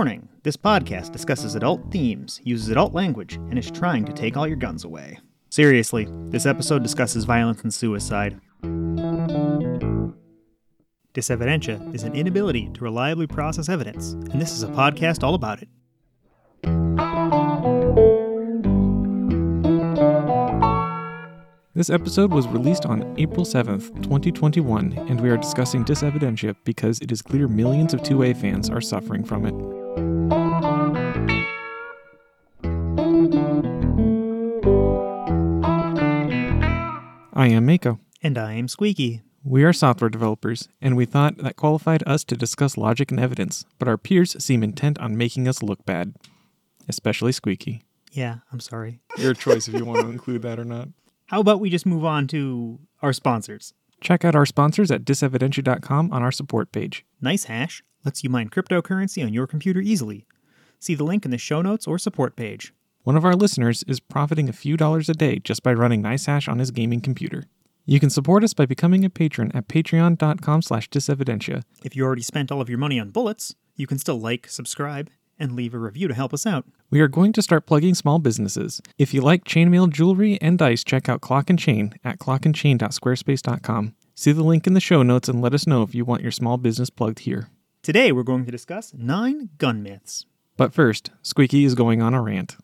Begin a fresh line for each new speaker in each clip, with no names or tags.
Warning this podcast discusses adult themes, uses adult language, and is trying to take all your guns away. Seriously, this episode discusses violence and suicide. Disevidentia is an inability to reliably process evidence, and this is a podcast all about it.
This episode was released on April 7th, 2021, and we are discussing Disevidentia because it is clear millions of 2A fans are suffering from it. I am Mako.
And I am Squeaky.
We are software developers, and we thought that qualified us to discuss logic and evidence, but our peers seem intent on making us look bad. Especially Squeaky.
Yeah, I'm sorry.
Your choice if you want to include that or not.
How about we just move on to our sponsors?
Check out our sponsors at disevidentia.com on our support page.
NiceHash lets you mine cryptocurrency on your computer easily. See the link in the show notes or support page.
One of our listeners is profiting a few dollars a day just by running NiceHash on his gaming computer. You can support us by becoming a patron at patreon.com slash disevidentia.
If you already spent all of your money on bullets, you can still like, subscribe, and leave a review to help us out.
We are going to start plugging small businesses. If you like chainmail jewelry and dice, check out Clock and Chain at clockandchain.squarespace.com. See the link in the show notes and let us know if you want your small business plugged here.
Today we're going to discuss nine gun myths.
But first, Squeaky is going on a rant.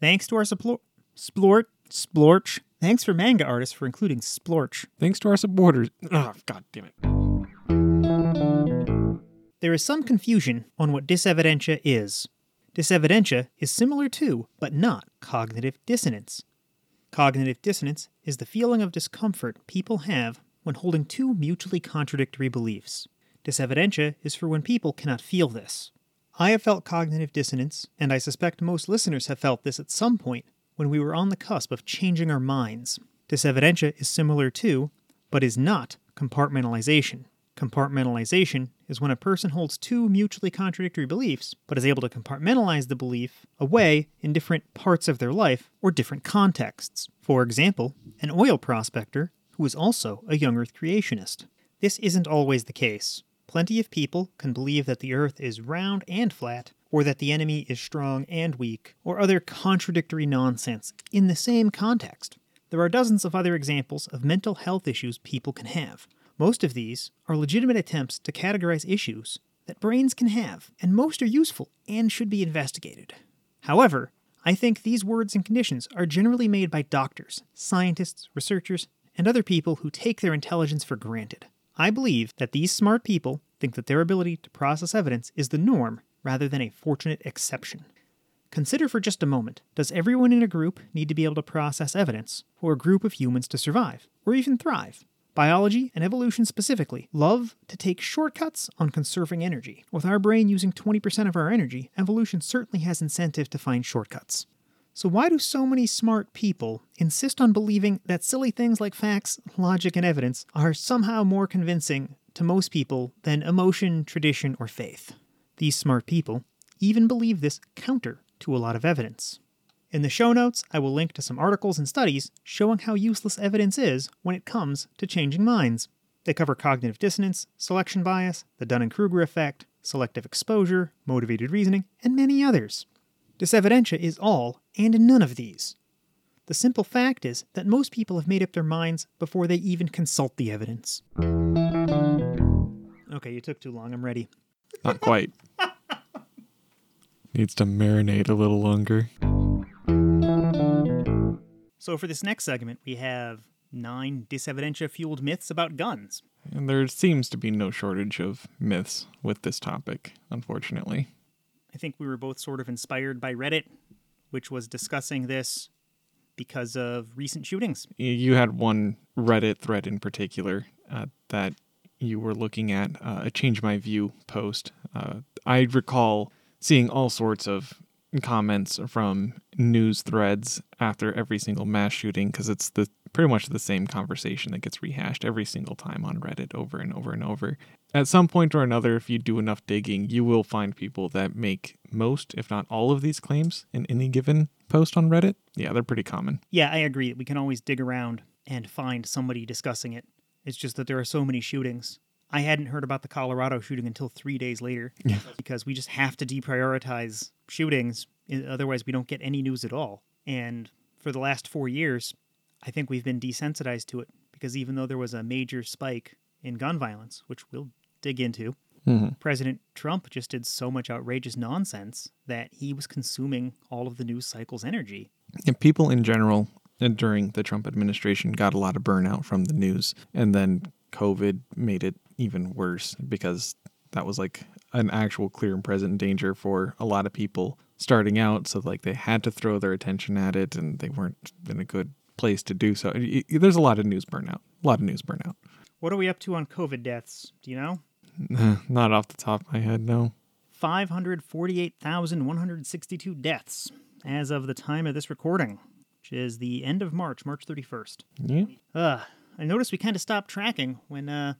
Thanks to our support, splort, splorch. Thanks for manga artists for including splorch.
Thanks to our supporters. Oh, god damn it.
There is some confusion on what disevidentia is. Disevidentia is similar to, but not, cognitive dissonance. Cognitive dissonance is the feeling of discomfort people have when holding two mutually contradictory beliefs. Disevidentia is for when people cannot feel this. I have felt cognitive dissonance, and I suspect most listeners have felt this at some point when we were on the cusp of changing our minds. Disevidentia is similar to, but is not, compartmentalization. Compartmentalization is when a person holds two mutually contradictory beliefs, but is able to compartmentalize the belief away in different parts of their life or different contexts. For example, an oil prospector who is also a young Earth creationist. This isn't always the case. Plenty of people can believe that the Earth is round and flat, or that the enemy is strong and weak, or other contradictory nonsense in the same context. There are dozens of other examples of mental health issues people can have. Most of these are legitimate attempts to categorize issues that brains can have, and most are useful and should be investigated. However, I think these words and conditions are generally made by doctors, scientists, researchers, and other people who take their intelligence for granted. I believe that these smart people think that their ability to process evidence is the norm rather than a fortunate exception. Consider for just a moment does everyone in a group need to be able to process evidence for a group of humans to survive, or even thrive? Biology and evolution specifically love to take shortcuts on conserving energy. With our brain using 20% of our energy, evolution certainly has incentive to find shortcuts. So, why do so many smart people insist on believing that silly things like facts, logic, and evidence are somehow more convincing to most people than emotion, tradition, or faith? These smart people even believe this counter to a lot of evidence. In the show notes, I will link to some articles and studies showing how useless evidence is when it comes to changing minds. They cover cognitive dissonance, selection bias, the Dunning Kruger effect, selective exposure, motivated reasoning, and many others. Disevidentia is all and none of these. The simple fact is that most people have made up their minds before they even consult the evidence. Okay, you took too long. I'm ready.
Not quite. Needs to marinate a little longer.
So, for this next segment, we have nine disevidentia fueled myths about guns.
And there seems to be no shortage of myths with this topic, unfortunately.
I think we were both sort of inspired by Reddit, which was discussing this because of recent shootings.
You had one Reddit thread in particular uh, that you were looking at, uh, a Change My View post. Uh, I recall seeing all sorts of comments from news threads after every single mass shooting because it's the pretty much the same conversation that gets rehashed every single time on Reddit over and over and over. At some point or another, if you do enough digging, you will find people that make most, if not all, of these claims in any given post on Reddit. Yeah, they're pretty common.
Yeah, I agree that we can always dig around and find somebody discussing it. It's just that there are so many shootings. I hadn't heard about the Colorado shooting until three days later
Yeah.
because we just have to deprioritize shootings. Eh, otherwise, we don't get any news at all. And for the last four years, I think we've been desensitized to it because even though there was a major spike in gun violence, which we'll dig into,
Mhm.
President Trump just did so much outrageous nonsense that he was consuming all of the news cycle's energy.
And people in general uh, during the Trump administration got a lot of burnout from the news. And then COVID made it even worse because that was like an actual clear and present danger for a lot of people starting out. So, like, they had to throw their attention at it and they weren't in a good place to do so. There's a lot of news burnout. A lot of news burnout.
What are we up to on COVID deaths? Do you know?
Not off the top of my head, no.
548,162 deaths as of the time of this recording, which is the end of March, March 31st.
Yeah.
Uh, I noticed we kind of stopped tracking when uh,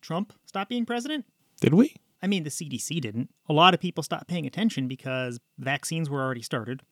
Trump stopped being president.
Did we?
I mean, the CDC didn't. A lot of people stopped paying attention because vaccines were already started.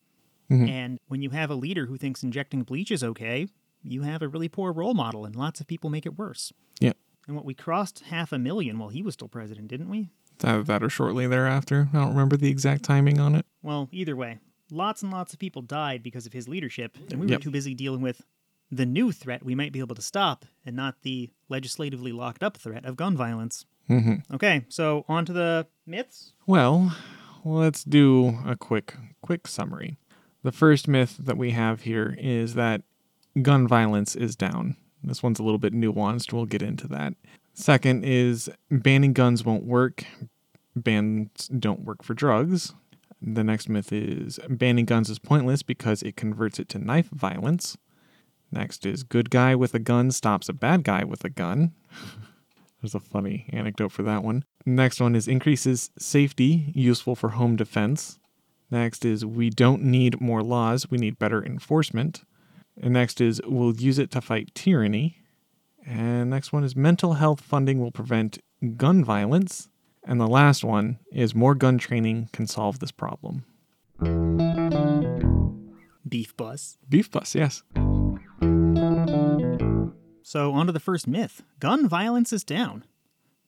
And when you have a leader who thinks injecting bleach is okay, you have a really poor role model, and lots of people make it worse.
Yeah.
And what we crossed half a million while he was still president, didn't we?
That, that or shortly thereafter. I don't remember the exact timing on it.
Well, either way, lots and lots of people died because of his leadership, and we
Yep.
were too busy dealing with the new threat we might be able to stop, and not the legislatively locked up threat of gun violence.
Mm-hmm.
Okay, so on to the myths.
Well, let's do a quick quick summary. The first myth that we have here is that gun violence is down. This one's a little bit nuanced. We'll get into that. Second is banning guns won't work. Bans don't work for drugs. The next myth is banning guns is pointless because it converts it to knife violence. Next is good guy with a gun stops a bad guy with a gun. There's a funny anecdote for that one. Next one is increases safety, useful for home defense. Next is we don't need more laws, we need better enforcement. And next is we'll use it to fight tyranny. And next one is mental health funding will prevent gun violence. And the last one is more gun training can solve this problem.
Beef bus.
Beef bus, yes.
So on to the first myth: gun violence is down.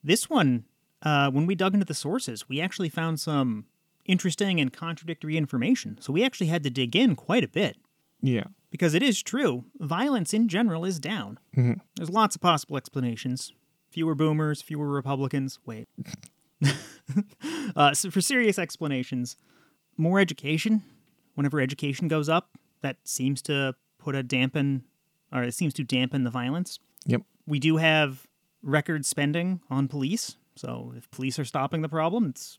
This one, uh, when we dug into the sources, we actually found some interesting and contradictory information. So we actually had to dig in quite a bit.
Yeah.
Because it is true, violence in general is down. There's lots of possible explanations. Fewer boomers, fewer Republicans. Wait. uh, so for serious explanations, more education. Whenever education goes up, that seems to put a dampen, or it seems to dampen the violence.
Yep.
We do have record spending on police. So if police are stopping the problem, it's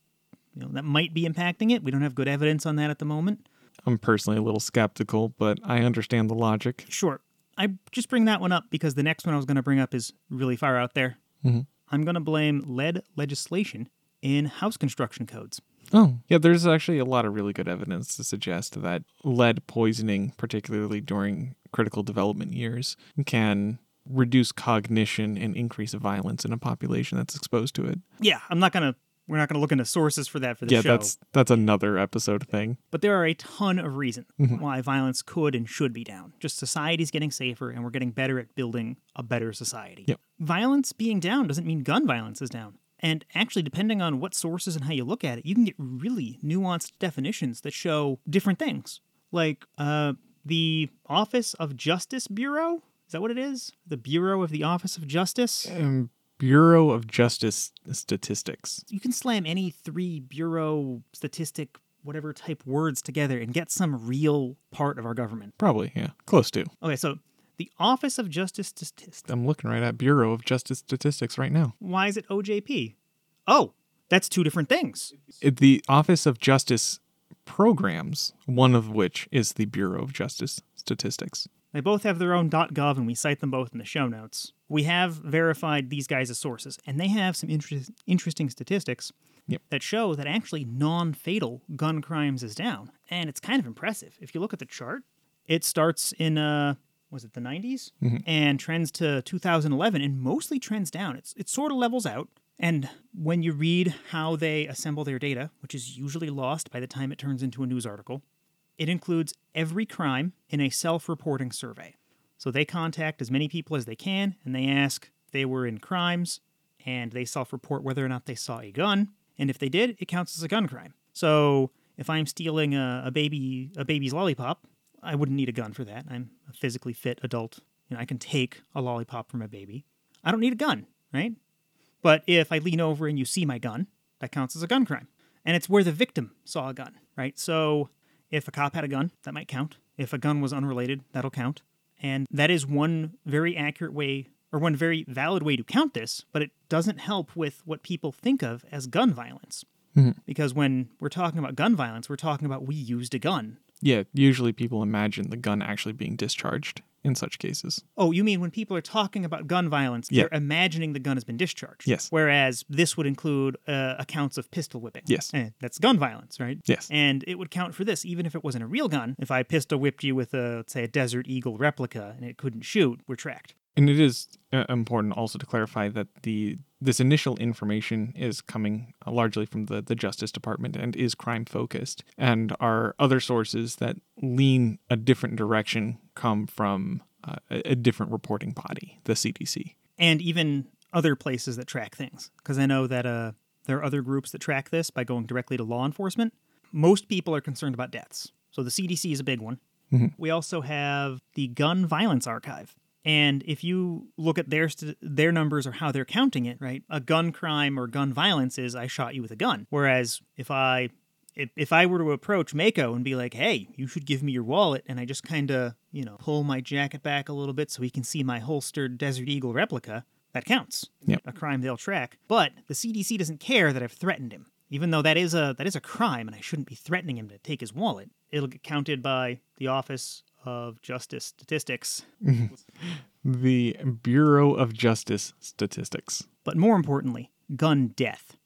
you know that might be impacting it. We don't have good evidence on that at the moment.
I'm personally a little skeptical, but I understand the logic.
Sure. I just bring that one up because the next one I was going to bring up is really far out there. Mm-hmm. I'm going to blame lead legislation in house construction codes.
Oh, yeah, there's actually a lot of really good evidence to suggest that lead poisoning, particularly during critical development years, can reduce cognition and increase violence in a population that's exposed to it.
Yeah, I'm not going to. We're not going to look into sources for that for the
yeah,
show.
that's that's another episode thing.
But there are a ton of reasons why violence could and should be down. Just society's getting safer and we're getting better at building a better society.
Yep.
Violence being down doesn't mean gun violence is down. And actually, depending on what sources and how you look at it, you can get really nuanced definitions that show different things. Like uh, the Office of Justice Bureau. Is that what it is? The Bureau of the Office of Justice?
Um, Bureau of Justice Statistics.
you can slam any three bureau statistic whatever type words together and get some real part of our government
Probably, yeah, close to.
okay so the office of justice statistics
I'm looking right at Bureau of Justice Statistics right now.
why is it ojp oh that's two different things
It- the Office of Justice programs, one of which is the Bureau of Justice Statistics.
They both have their own. gov and we cite them both in the show notes. We have verified these guys as sources and they have some interest, interesting statistics
Yep.
that show that actually non-fatal gun crimes is down and it's kind of impressive. If you look at the chart it starts in uh was it the 90s and trends to 2011 and mostly trends down. It's it sort of levels out and when you read how they assemble their data which is usually lost by the time it turns into a news article it includes every crime in a self-reporting survey so they contact as many people as they can and they ask if they were in crimes and they self report whether or not they saw a gun. And if they did, it counts as a gun crime. So if I'm stealing a, a baby a baby's lollipop, I wouldn't need a gun for that. I'm a physically fit adult. Know, I can take a lollipop from a baby. I don't need a gun, right? But if I lean over and you see my gun, that counts as a gun crime. And it's where the victim saw a gun, right? So if a cop had a gun, that might count. If a gun was unrelated, that'll count. And that is one very accurate way or one very valid way to count this, but it doesn't help with what people think of as gun violence. Mm-hmm. Because when we're talking about gun violence, we're talking about we used a gun.
Yeah, usually people imagine the gun actually being discharged in such cases.
Oh, you mean when people are talking about gun violence,
Yeah.
they're imagining the gun has been discharged?
Yes.
Whereas this would include uh, accounts of pistol whipping.
Yes.
Eh, that's gun violence, right?
Yes.
And it would count for this, even if it wasn't a real gun. If I pistol whipped you with a, let's say, a Desert Eagle replica and it couldn't shoot, we're tracked.
And it is uh, important also to clarify that the this initial information is coming uh, largely from the, the Justice Department and is crime focused. And our other sources that lean a different direction come from uh, a, different reporting body, the CDC.
and even other places that track things. Because I know that uh, there are other groups that track this by going directly to law enforcement. Most people are concerned about deaths. So the CDC is a big one. We also have the Gun Violence Archive. And if you look at their st- their numbers or how they're counting it, right? A gun crime or gun violence is I shot you with a gun. Whereas if I if, if I were to approach Mako and be like, "Hey, you should give me your wallet," and I just kind of you know pull my jacket back a little bit so he can see my holstered Desert Eagle replica, that counts.
Yep.
A crime they'll track. But the CDC doesn't care that I've threatened him, even though that is a that is a crime, and I shouldn't be threatening him to take his wallet. It'll get counted by the Office of Justice Statistics.
The Bureau of Justice Statistics.
But more importantly, gun death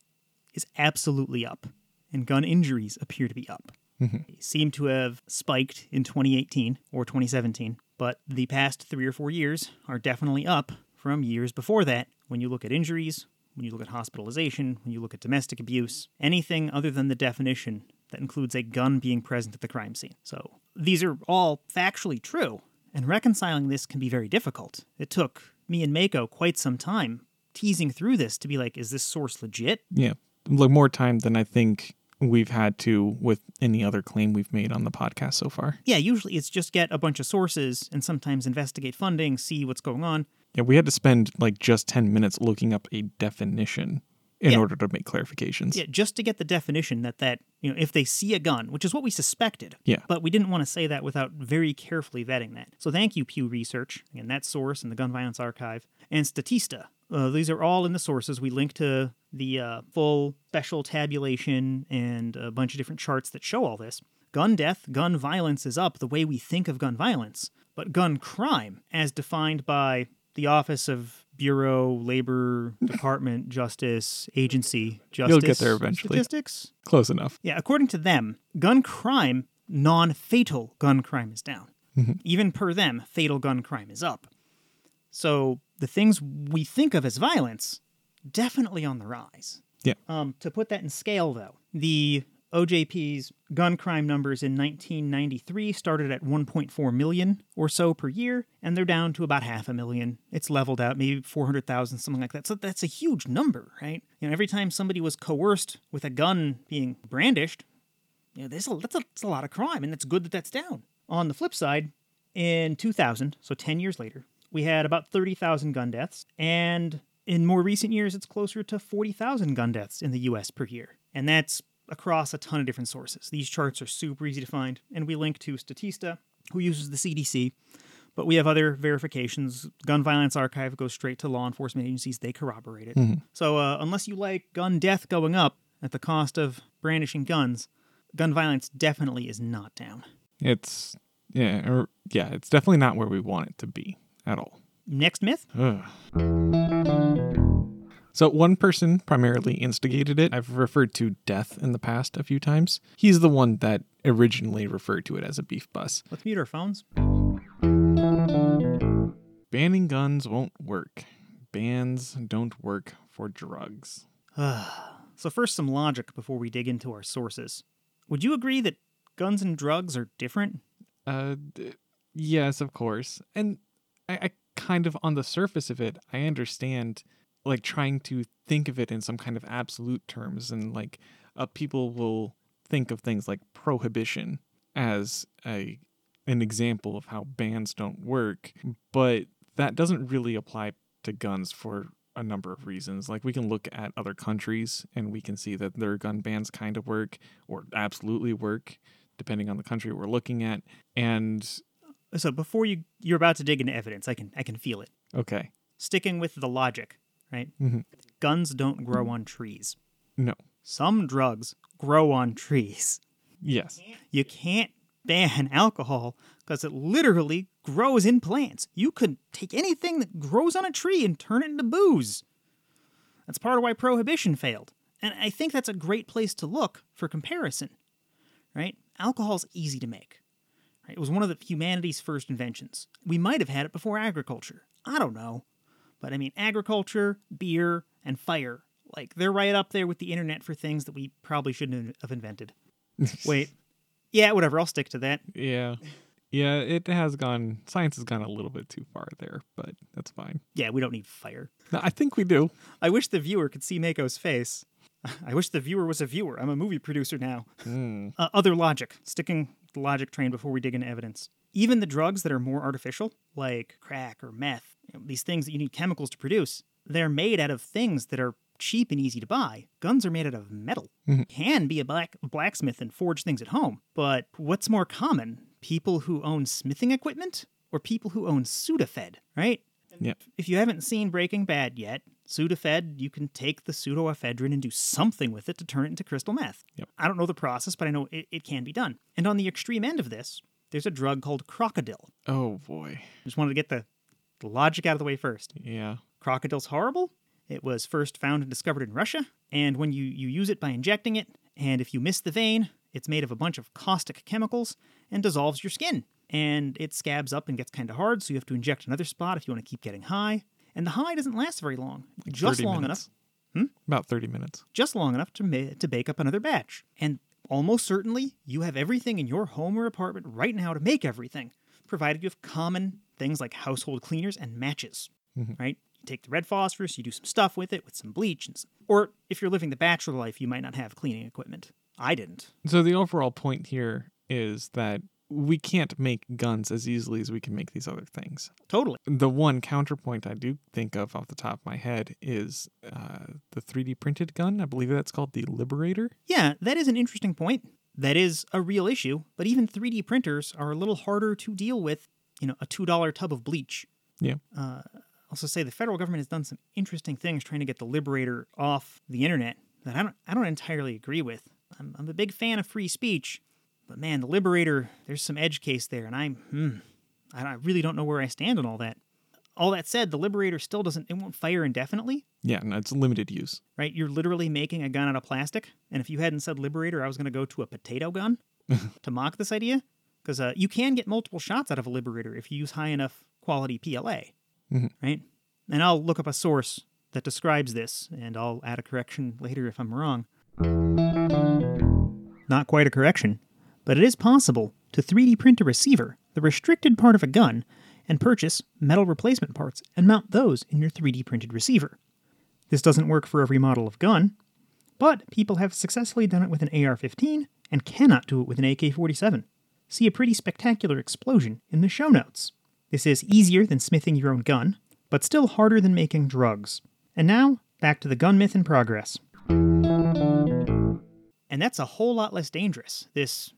is absolutely up, and gun injuries appear to be up. Mm-hmm. They seem to have spiked in 2018 or 2017, but the past three or four years are definitely up from years before that when you look at injuries, when you look at hospitalization, when you look at domestic abuse, anything other than the definition that includes a gun being present at the crime scene. So these are all factually true, and reconciling this can be very difficult. It took me and Mako quite some time teasing through this to be like, is this source legit?
Yeah. Like more time than I think we've had to with any other claim we've made on the podcast so far.
Yeah, usually it's just get a bunch of sources and sometimes investigate funding, see what's going on.
Yeah, we had to spend like just 10 minutes looking up a definition in
Yeah.
order to make clarifications.
Yeah, just to get the definition that that you know if they see a gun, which is what we suspected.
Yeah.
But we didn't want to say that without very carefully vetting that. So thank you, Pew Research, and that source and the Gun Violence Archive, and Statista. Uh, these are all in the sources. We link to the uh, full special tabulation and a bunch of different charts that show all this. Gun death, gun violence is up the way we think of gun violence, but gun crime, as defined by the Office of Bureau, Labor, Department, Justice, Agency, Justice.
You'll get there eventually.
Statistics?
Close enough.
Yeah, according to them, gun crime, non fatal gun crime is down. Even per them, fatal gun crime is up. So the things we think of as violence, definitely on the rise.
Yeah.
Um, to put that in scale, though, the OJP's gun crime numbers in 1993 started at 1.4 million or so per year, and they're down to about half a million. It's leveled out, maybe 400,000, something like that. So that's a huge number, right? You know, every time somebody was coerced with a gun being brandished, you know, there's a, that's, a, that's a lot of crime, and it's good that that's down. On the flip side, in 2000, so 10 years later, we had about 30,000 gun deaths, and in more recent years, it's closer to 40,000 gun deaths in the US per year. And that's across a ton of different sources. These charts are super easy to find, and we link to Statista, who uses the CDC, but we have other verifications. Gun Violence Archive goes straight to law enforcement agencies, they corroborate it. So, uh, unless you like gun death going up at the cost of brandishing guns, gun violence definitely is not down.
It's yeah, or yeah, it's definitely not where we want it to be at all.
Next myth?
Ugh. So one person primarily instigated it. I've referred to death in the past a few times. He's the one that originally referred to it as a beef bus.
Let's mute our phones.
Banning guns won't work. Bans don't work for drugs.
So, first, some logic before we dig into our sources. Would you agree that guns and drugs are different?
Uh, d- yes, of course. And I, I kind of, on the surface of it, I understand like trying to think of it in some kind of absolute terms and like uh, people will think of things like prohibition as a an example of how bans don't work but that doesn't really apply to guns for a number of reasons. Like we can look at other countries and we can see that their gun bans kind of work or absolutely work depending on the country we're looking at and
So before you you're about to dig into evidence, I can I can feel it.
okay.
Sticking with the logic, right?
Mm-hmm.
Guns don't grow on trees.
no
Some drugs grow on trees.
yes
You can't ban alcohol because it literally grows in plants. You could take anything that grows on a tree and turn it into booze. That's part of why prohibition failed. And I think that's a great place to look for comparison. Right? Alcohol's easy to make. Right? It was one of the humanity's first inventions. We might have had it before agriculture. I don't know. But I mean agriculture, beer, and fire. Like they're right up there with the internet for things that we probably shouldn't have invented. Wait. Yeah, whatever. I'll stick to that.
Yeah. Yeah, it has gone, science has gone a little bit too far there, but that's fine.
Yeah, we don't need fire.
No, I think we do.
I wish the viewer could see Mako's face. I wish the viewer was a viewer. I'm a movie producer now.
Mm.
Uh, other logic, sticking the logic train before we dig into evidence. Even the drugs that are more artificial, like crack or meth, you know, these things that you need chemicals to produce, they're made out of things that are cheap and easy to buy. Guns are made out of metal. Mm-hmm. Can be a black blacksmith and forge things at home, but what's more common? People who own smithing equipment or people who own Sudafed, right?
Yeah.
If you haven't seen Breaking Bad yet, Sudafed, you can take the pseudoephedrine and do something with it to turn it into crystal meth.
Yep.
I don't know the process, but I know it, it can be done. And on the extreme end of this, there's a drug called crocodile.
Oh boy.
Just wanted to get the, the logic out of the way first.
Yeah.
Crocodile's horrible. It was first found and discovered in Russia, and when you, you use it by injecting it, and if you miss the vein, it's made of a bunch of caustic chemicals and dissolves your skin. And it scabs up and gets kind of hard, so you have to inject another spot if you want to keep getting high. And the high doesn't last very long, just long
minutes.
enough, hmm?
About 30 minutes.
just long enough to ma- to bake up another batch. And almost certainly, you have everything in your home or apartment right now to make everything, provided you have common things like household cleaners and matches. Mm-hmm. Right? You take the red phosphorus, you do some stuff with it with some bleach, and s or if you're living the bachelor life, you might not have cleaning equipment. I didn't.
So the overall point here is that we can't make guns as easily as we can make these other things.
Totally.
The one counterpoint I do think of off the top of my head is uh, the 3D printed gun. I believe that's called the Liberator.
Yeah, that is an interesting point. That is a real issue, but even 3D printers are a little harder to deal with, you know, a $2 tub of bleach.
Yeah.
also say the federal government has done some interesting things trying to get the liberator off the internet that I don't I don't entirely agree with. I'm, I'm a big fan of free speech, but man, the liberator there's some edge case there, and I'm hmm, I, really don't know where I stand on all that. All that said, the liberator still doesn't it won't fire indefinitely,
Yeah, no, it's limited use.
right? You're literally making a gun out of plastic, and if you hadn't said liberator, I was going to go to a potato gun to mock this idea because uh, you can get multiple shots out of a liberator if you use high enough quality PLA right? And I'll look up a source that describes this, and I'll add a correction later if I'm wrong. Not quite a correction, but it is possible to 3D print a receiver, the restricted part of a gun, and purchase metal replacement parts and mount those in your 3D printed receiver. This doesn't work for every model of gun, but people have successfully done it with an AR 15 and cannot do it with an AK 47. See a pretty spectacular explosion in the show notes. This is easier than smithing your own gun, but still harder than making drugs. And now, back to the gun myth in progress. And that's a whole lot less dangerous, this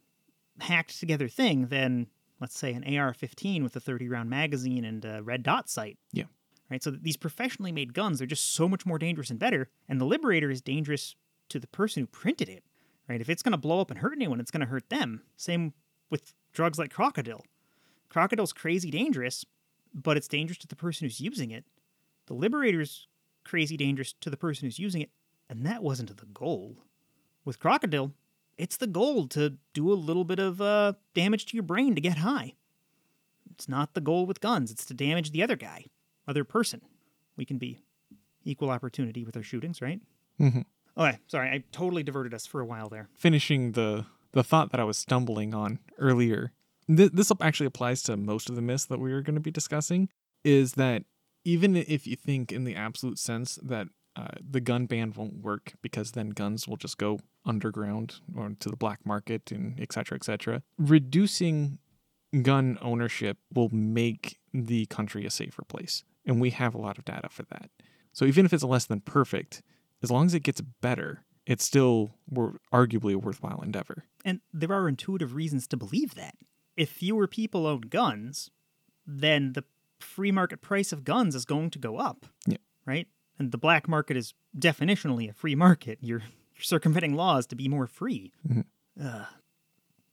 hacked together thing, than, let's say, an AR 15 with a 30 round magazine and a red dot sight.
Yeah.
Right? So these professionally made guns are just so much more dangerous and better, and the Liberator is dangerous to the person who printed it. Right? If it's going to blow up and hurt anyone, it's going to hurt them. Same with drugs like Crocodile. Crocodile's crazy dangerous, but it's dangerous to the person who's using it. The Liberator's crazy dangerous to the person who's using it, and that wasn't the goal. With Crocodile, it's the goal to do a little bit of uh, damage to your brain to get high. It's not the goal with guns, it's to damage the other guy, other person. We can be equal opportunity with our shootings, right?
Mm-hmm.
Okay, sorry, I totally diverted us for a while there.
Finishing the the thought that I was stumbling on earlier. Th- this actually applies to most of the myths that we are going to be discussing. Is that even if you think in the absolute sense that uh, the gun ban won't work because then guns will just go underground or to the black market and et cetera, et cetera, reducing gun ownership will make the country a safer place. And we have a lot of data for that. So even if it's less than perfect, as long as it gets better, it's still arguably a worthwhile endeavor.
And there are intuitive reasons to believe that. If fewer people own guns, then the free market price of guns is going to go up.
Yeah.
Right? And the black market is definitionally a free market. You're, you're circumventing laws to be more free.
Mhm.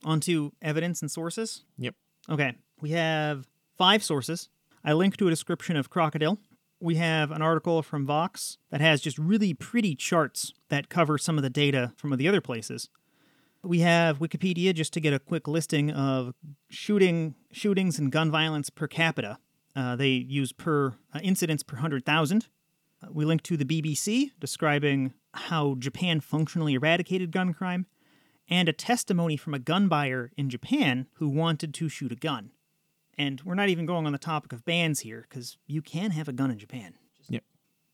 On to evidence and sources.
Yep.
Okay. We have five sources. I link to a description of crocodile. We have an article from Vox that has just really pretty charts that cover some of the data from the other places. We have Wikipedia just to get a quick listing of shooting shootings and gun violence per capita. Uh, they use per uh, incidents per hundred thousand. Uh, we link to the BBC describing how Japan functionally eradicated gun crime, and a testimony from a gun buyer in Japan who wanted to shoot a gun. And we're not even going on the topic of bans here, because you can have a gun in Japan.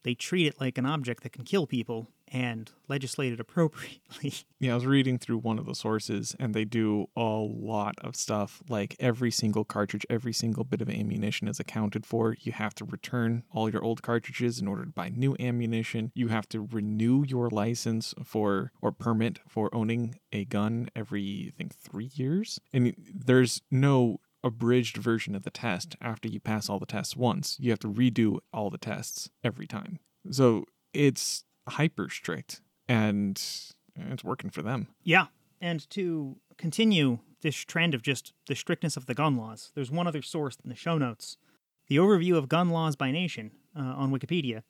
They treat it like an object that can kill people and legislate it appropriately.
Yeah, I was reading through one of the sources, and they do a lot of stuff. Like every single cartridge, every single bit of ammunition is accounted for. You have to return all your old cartridges in order to buy new ammunition. You have to renew your license for or permit for owning a gun every, I think, three years. And there's no abridged version of the test after you pass all the tests once. You have to redo all the tests every time. So it's hyper strict and it's working for them.
Yeah. And to continue this trend of just the strictness of the gun laws, there's one other source in the show notes the overview of gun laws by nation uh, on Wikipedia.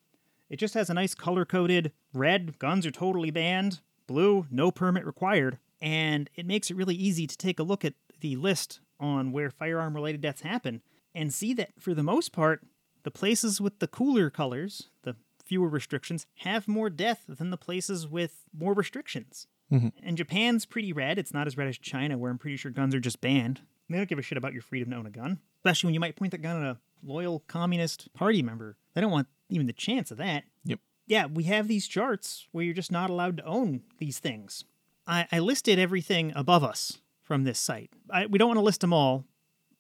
It just has a nice color coded red, guns are totally banned, blue, no permit required. And it makes it really easy to take a look at the list on where firearm related deaths happen and see that for the most part, the places with the cooler colors, the fewer restrictions, have more death than the places with more restrictions. Mm-hmm. And Japan's pretty red. It's not as red as China, where I'm pretty sure guns are just banned. They don't give a shit about your freedom to own a gun, especially when you might point that gun at a loyal communist party member. They don't want even the chance of that.
Yep.
Yeah, we have these charts where you're just not allowed to own these things. I, I listed everything above us from this site. I, we don't want to list them all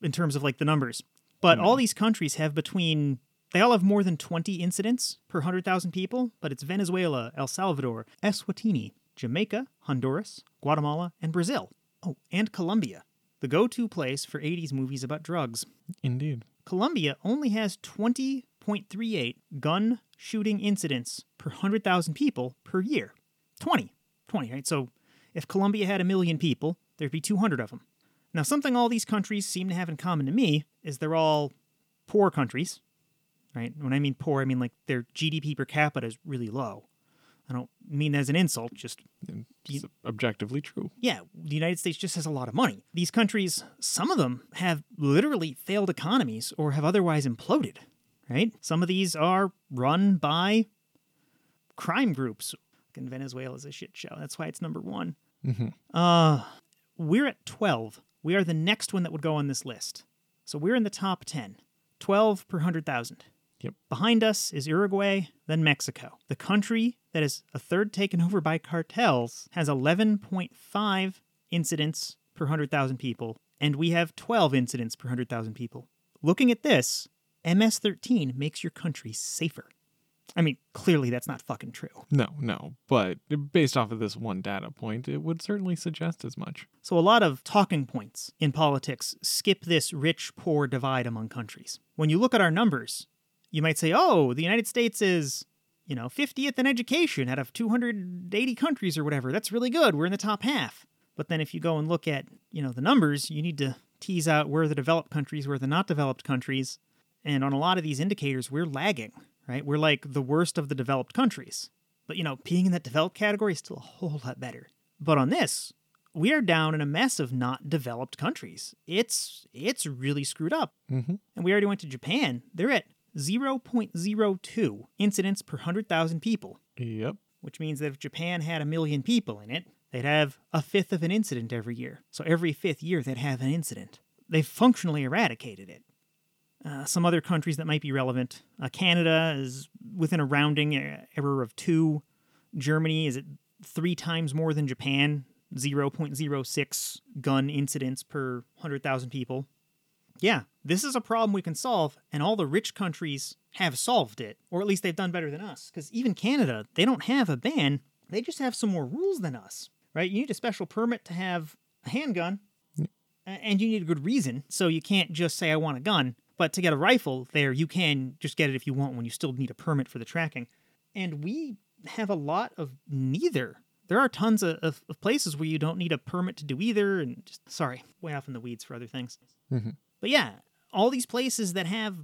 in terms of like the numbers, but all mm. these countries have between they all have more than 20 incidents per 100,000 people, but it's Venezuela, El Salvador, Eswatini, Jamaica, Honduras, Guatemala, and Brazil. Oh, and Colombia, the go to place for 80s movies about drugs.
Indeed.
Colombia only has 20.38 gun shooting incidents per 100,000 people per year. 20. 20, right? So if Colombia had a million people, there'd be 200 of them. Now, something all these countries seem to have in common to me is they're all poor countries, right? When I mean poor, I mean like their GDP per capita is really low. I don't mean that as an insult, just
It's objectively true.
yeah, the United States just has a lot of money. These countries, some of them have literally failed economies or have otherwise imploded, right? Some of these are run by crime groups. And Venezuela's a shit show. That's why it's number one. Uh, we're at 12. We are the next one that would go on this list. So we're in the top 10. 12 per 100,000.
Yep.
Behind us is Uruguay, then Mexico. The country that is a third taken over by cartels has 11.5 incidents per 100,000 people, and we have 12 incidents per 100,000 people. Looking at this, MS 13 makes your country safer. I mean, clearly that's not fucking true.
No, no. But based off of this one data point, it would certainly suggest as much.
So, a lot of talking points in politics skip this rich poor divide among countries. When you look at our numbers, you might say, oh, the United States is, you know, 50th in education out of 280 countries or whatever. That's really good. We're in the top half. But then if you go and look at, you know, the numbers, you need to tease out where the developed countries, where the not developed countries. And on a lot of these indicators, we're lagging, right? We're like the worst of the developed countries. But, you know, being in that developed category is still a whole lot better. But on this, we are down in a mess of not developed countries. It's it's really screwed up.
Mhm.
And we already went to Japan. They're at 0.02 incidents per 100,000 people,
Yep.
which means that if Japan had a million people in it, they'd have a fifth of an incident every year. So every fifth year they'd have an incident. They've functionally eradicated it. Uh, some other countries that might be relevant. Uh, Canada is within a rounding error of two. Germany is at three times more than Japan, 0.06 gun incidents per 100,000 people. Yeah, this is a problem we can solve, and all the rich countries have solved it, or at least they've done better than us. Because even Canada, they don't have a ban, they just have some more rules than us, right? You need a special permit to have a handgun, and you need a good reason, so you can't just say, I want a gun. But to get a rifle there, you can just get it if you want one. You still need a permit for the tracking. And we have a lot of neither. There are tons of, of, of places where you don't need a permit to do either. And just, sorry, way off in the weeds for other things.
Mm-hmm.
But yeah, all these places that have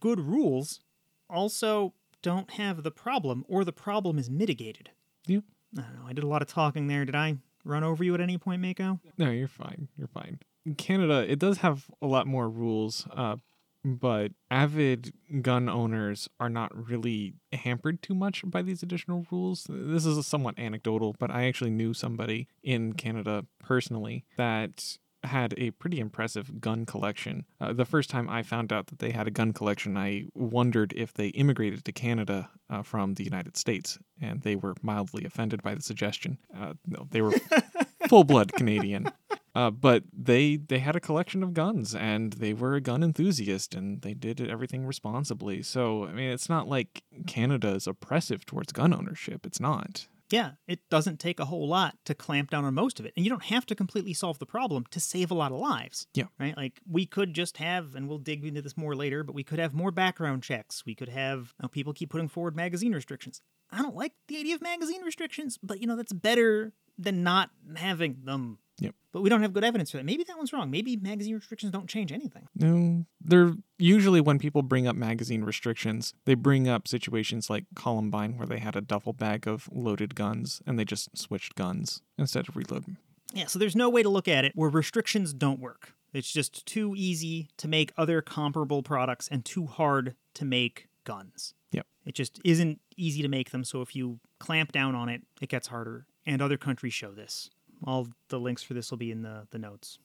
good rules also don't have the problem, or the problem is mitigated.
Yeah.
I don't know. I did a lot of talking there. Did I run over you at any point, Mako?
No, you're fine. You're fine. In Canada, it does have a lot more rules, uh, but avid gun owners are not really hampered too much by these additional rules. This is somewhat anecdotal, but I actually knew somebody in Canada personally that had a pretty impressive gun collection. Uh, the first time I found out that they had a gun collection, I wondered if they immigrated to Canada uh, from the United States, and they were mildly offended by the suggestion. Uh, no, they were full blood Canadian. Uh, but they they had a collection of guns and they were a gun enthusiast and they did everything responsibly. So I mean, it's not like Canada is oppressive towards gun ownership. It's not.
Yeah, it doesn't take a whole lot to clamp down on most of it. And you don't have to completely solve the problem to save a lot of lives.
Yeah.
Right? Like, we could just have, and we'll dig into this more later, but we could have more background checks. We could have, you know, people keep putting forward magazine restrictions. I don't like the idea of magazine restrictions, but, you know, that's better than not having them.
Yep.
But we don't have good evidence for that. Maybe that one's wrong. Maybe magazine restrictions don't change anything.
No, they're usually when people bring up magazine restrictions, they bring up situations like Columbine where they had a duffel bag of loaded guns and they just switched guns instead of reloading.
Yeah, so there's no way to look at it where restrictions don't work. It's just too easy to make other comparable products and too hard to make guns.
Yep.
It just isn't easy to make them, so if you clamp down on it, it gets harder. And other countries show this. All the links for this will be in the, the notes.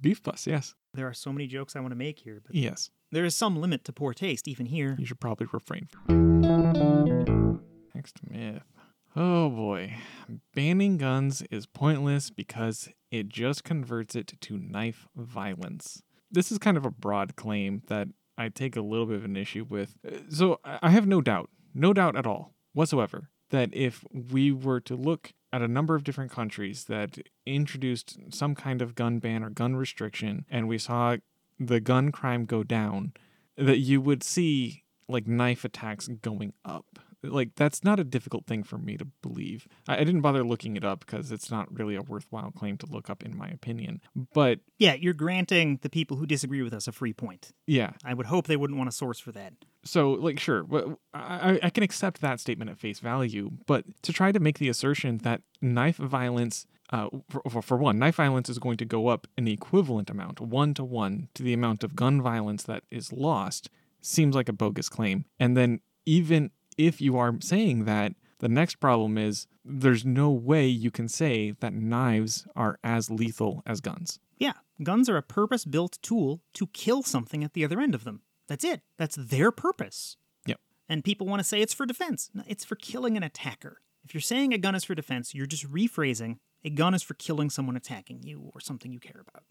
Beef bus, yes.
There are so many jokes I want to make here, but
Yes.
there is some limit to poor taste, even here.
You should probably refrain. Next myth. Oh boy. Banning guns is pointless because it just converts it to knife violence. This is kind of a broad claim that I take a little bit of an issue with. So I have no doubt, no doubt at all whatsoever, that if we were to look at a number of different countries that introduced some kind of gun ban or gun restriction and we saw the gun crime go down, that you would see like knife attacks going up. Like that's not a difficult thing for me to believe. I, I didn't bother looking it up because it's not really a worthwhile claim to look up in my opinion. But
Yeah, you're granting the people who disagree with us a free point.
yeah,
I would hope they wouldn't want a source for that.
so like sure I, I- can accept that statement at face value but to try to make the assertion that knife violence uh, for- for one knife violence is going to go up an equivalent amount one to one to the amount of gun violence that is lost seems like a bogus claim and then even if you are saying that the next problem is there's no way you can say that knives are as lethal as guns
Yeah, guns are a purpose built tool to kill something at the other end of them. That's it. That's their purpose.
Yep.
And people want to say it's for defense. No, it's for killing an attacker. If you're saying a gun is for defense, you're just rephrasing a gun is for killing someone attacking you or something you care about.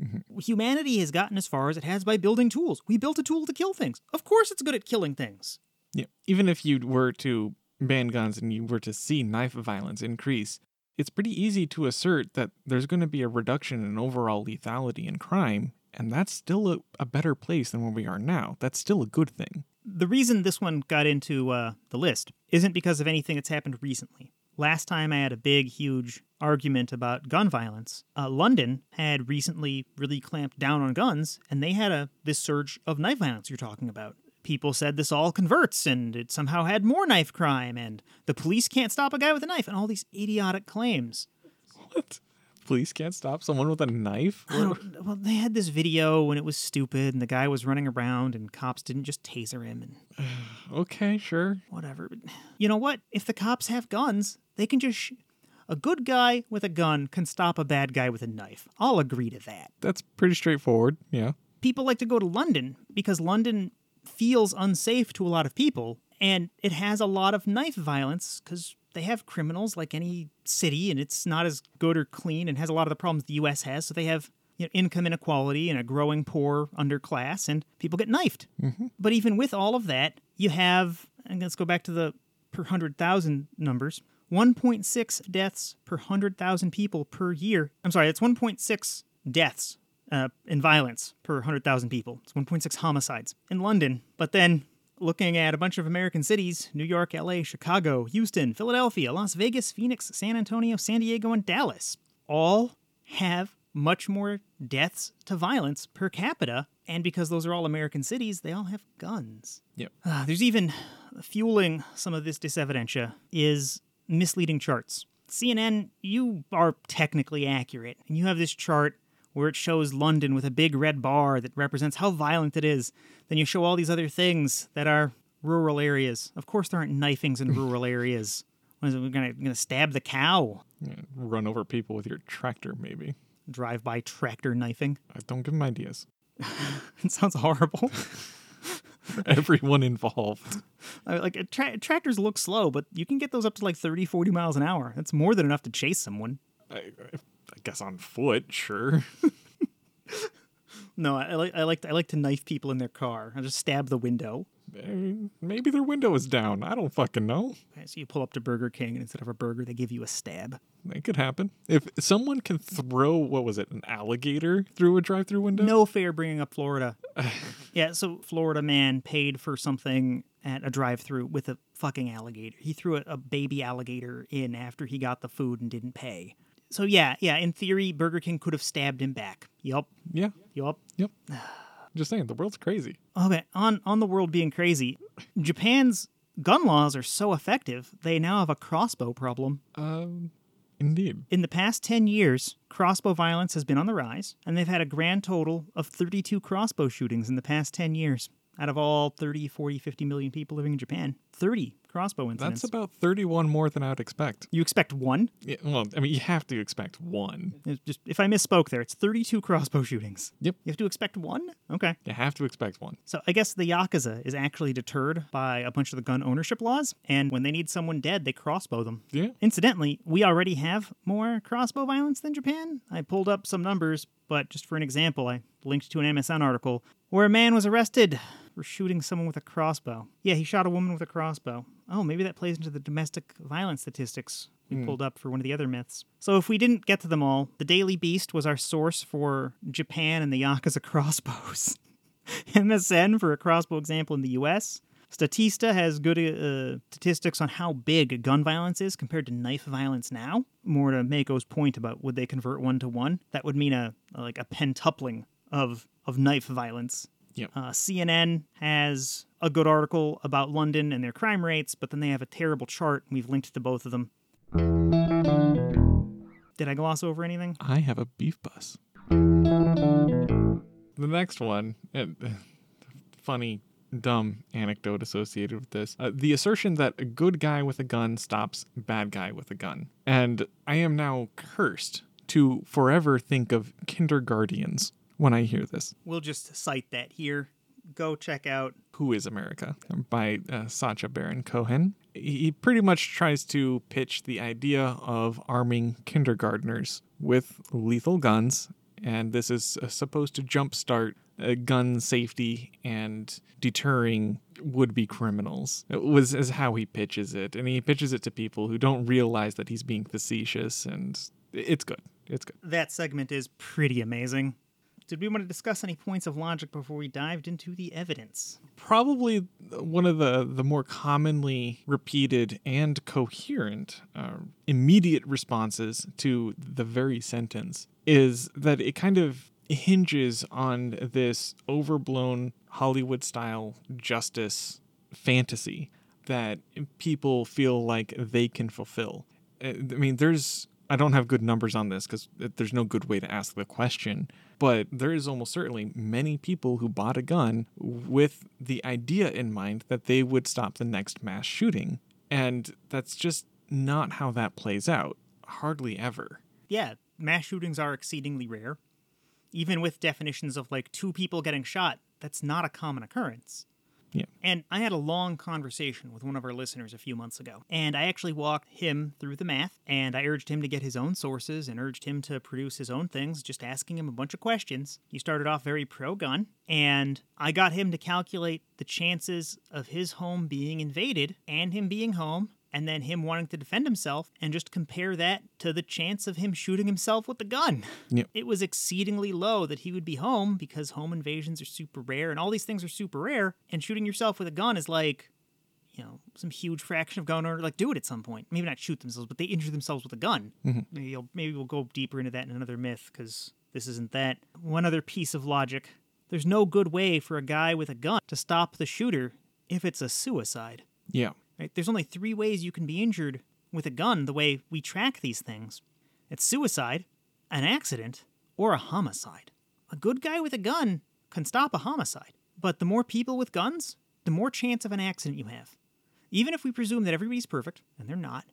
Mm-hmm. Humanity has gotten as far as it has by building tools. We built a tool to kill things. Of course, it's good at killing things.
Yeah. Even if you were to ban guns and you were to see knife violence increase, it's pretty easy to assert that there's going to be a reduction in overall lethality and crime, and that's still a, a better place than where we are now. That's still a good thing.
The reason this one got into uh, the list isn't because of anything that's happened recently. Last time I had a big, huge argument about gun violence, uh, London had recently really clamped down on guns, and they had a this surge of knife violence you're talking about. People said this all converts, and it somehow had more knife crime, and the police can't stop a guy with a knife, and all these idiotic claims.
What? Police can't stop someone with a knife?
Well, they had this video when it was stupid, and the guy was running around, and cops didn't just taser him, and
Okay, sure.
whatever. You know what? If the cops have guns, they can just. Sh- a good guy with a gun can stop a bad guy with a knife. I'll agree to that.
That's pretty straightforward. Yeah.
people like to go to London because London feels unsafe to a lot of people and it has a lot of knife violence because they have criminals like any city and it's not as good or clean and has a lot of the problems the US has. So they have you know, income inequality and a growing poor underclass and people get knifed. Mm-hmm. But even with all of that, you have, and let's go back to the per 100,000 numbers 1.6 deaths per 100,000 people per year. I'm sorry, it's 1.6 deaths uh, in violence per 100,000 people. It's 1.6 homicides in London. But then looking at a bunch of American cities New York, LA, Chicago, Houston, Philadelphia, Las Vegas, Phoenix, San Antonio, San Diego, and Dallas all have much more deaths to violence per capita. And because those are all American cities, they all have guns.
Yep.
Uh, there's even fueling some of this disevidentia is misleading charts. CNN, you are technically accurate, and you have this chart where it shows London with a big red bar that represents how violent it is. Then you show all these other things that are rural areas. Of course, there aren't knifings in rural areas. What is it? We're gonna, gonna stab the cow.
Yeah, Run over people with your tractor, maybe.
Drive by tractor knifing.
Uh, Don't give them ideas.
It sounds horrible.
Everyone involved.
Like tra- tractors look slow, but you can get those up to like 30, 40 miles an hour. That's more than enough to chase someone.
I, I guess on foot, sure.
No, I, I like I like to, I like to knife people in their car. I just stab the window.
Eh, Maybe their window is down. I don't fucking know.
Okay, so you pull up to Burger King, and instead of a burger, they give you a stab.
It could happen. If someone can throw, what was it, an alligator through a drive through window?
No fair bringing up Florida. yeah, so Florida man paid for something at a drive-through with a fucking alligator. He threw a, a baby alligator in after he got the food and didn't pay. So yeah, yeah. In theory, Burger King could have stabbed him back. Yup,
Yeah.
yup.
Yep. Just saying, the world's crazy.
Okay, on on the world being crazy, Japan's gun laws are so effective. They now have a crossbow problem.
Um, indeed.
In the past 10 years, crossbow violence has been on the rise, and they've had a grand total of 32 crossbow shootings in the past 10 years. Out of all 30, 40, 50 million people living in Japan, 30 crossbow incidents.
That's about 31 more than I would expect.
you expect one?
Yeah, well, I mean, you have to expect one.
It's Just if I misspoke there, it's 32 crossbow shootings.
Yep.
You have to expect one? Okay.
You have to expect one.
So I guess the Yakuza is actually deterred by a bunch of the gun ownership laws, and when they need someone dead, they crossbow them.
Yeah.
Incidentally, we already have more crossbow violence than Japan. I pulled up some numbers, but just for an example, I linked to an MSN article where a man was arrested for shooting someone with a crossbow. Yeah, he shot a woman with a crossbow. Oh, maybe that plays into the domestic violence statistics we pulled up for one of the other myths. So if we didn't get to them all, the Daily Beast was our source for Japan and the Yakuza crossbows. MSN for a crossbow example in the US. Statista has good uh, statistics on how big gun violence is compared to knife violence now. More to Mako's point about would they convert one to one? That would mean a like a pentupling of of knife violence.
Yep.
Uh, CNN has a good article about London and their crime rates, but then they have a terrible chart. and We've linked to both of them. Did I gloss over anything?
I have a beef bus. The next one, funny, dumb anecdote associated with this uh, the assertion that a good guy with a gun stops bad guy with a gun. And I am now cursed to forever think of kindergartens when I hear this.
We'll just cite that here. Go check out
Who is America by uh, Sacha Baron Cohen. He pretty much tries to pitch the idea of arming kindergartners with lethal guns, and this is uh, supposed to jumpstart uh, gun safety and deterring would-be criminals. It was is how he pitches it, and he pitches it to people who don't realize that he's being facetious, and it's good. It's good.
that segment is pretty amazing. Did we want to discuss any points of logic before we dived into the evidence?
probably one of the the more commonly repeated and coherent uh, immediate responses to the very sentence is that it kind of hinges on this overblown Hollywood style justice fantasy that people feel like they can fulfill. Uh, I mean, there's I don't have good numbers on this because there's no good way to ask the question. But there is almost certainly many people who bought a gun with the idea in mind that they would stop the next mass shooting. And that's just not how that plays out. Hardly ever.
Yeah, mass shootings are exceedingly rare. Even with definitions of like two people getting shot, that's not a common occurrence.
Yeah.
And I had a long conversation with one of our listeners a few months ago, and I actually walked him through the math, and I urged him to get his own sources and urged him to produce his own things, just asking him a bunch of questions. He started off very pro gun, and I got him to calculate the chances of his home being invaded and him being home and then him wanting to defend himself and just compare that to the chance of him shooting himself with the gun.
Yep.
It was exceedingly low that he would be home because home invasions are super rare and all these things are super rare and shooting yourself with a gun is like you know, some huge fraction of gun owner like do it at some point. Maybe not shoot themselves, but they injure themselves with a gun. Mm-hmm. Maybe, you'll, maybe we'll go deeper into that in another myth because this isn't that. One other piece of logic: there's no good way for a guy with a gun to stop the shooter if it's a suicide.
Yeah.
Right? There's only three ways you can be injured with a gun the way we track these things it's suicide, an accident, or a homicide. A good guy with a gun can stop a homicide, but the more people with guns, the more chance of an accident you have. Even if we presume that everybody's perfect, and they're not,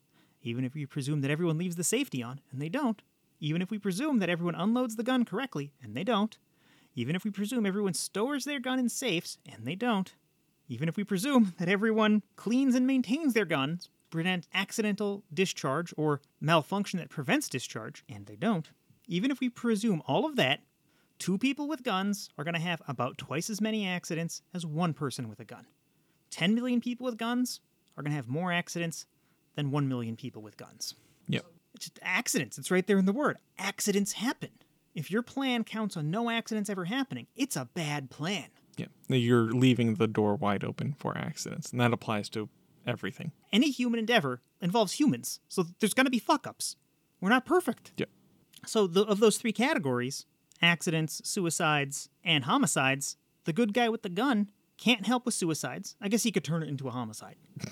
even if we presume that everyone leaves the safety on, and they don't, even if we presume that everyone unloads the gun correctly, and they don't, even if we presume everyone stores their gun in safes, and they don't, even if we presume that everyone cleans and maintains their guns, prevent accidental discharge or malfunction that prevents discharge, and they don't, even if we presume all of that, two people with guns are going to have about twice as many accidents as one person with a gun. 10 million people with guns are going to have more accidents than 1 million people with guns.
Yep.
It's just accidents. It's right there in the word. Accidents happen. If your plan counts on no accidents ever happening, it's a bad plan.
Yeah. You're leaving the door wide open for accidents, and that applies to everything.
Any human endeavor involves humans, so there's going to be fuck ups. We're not perfect.
Yeah.
So, the, of those three categories accidents, suicides, and homicides the good guy with the gun can't help with suicides. I guess he could turn it into a homicide.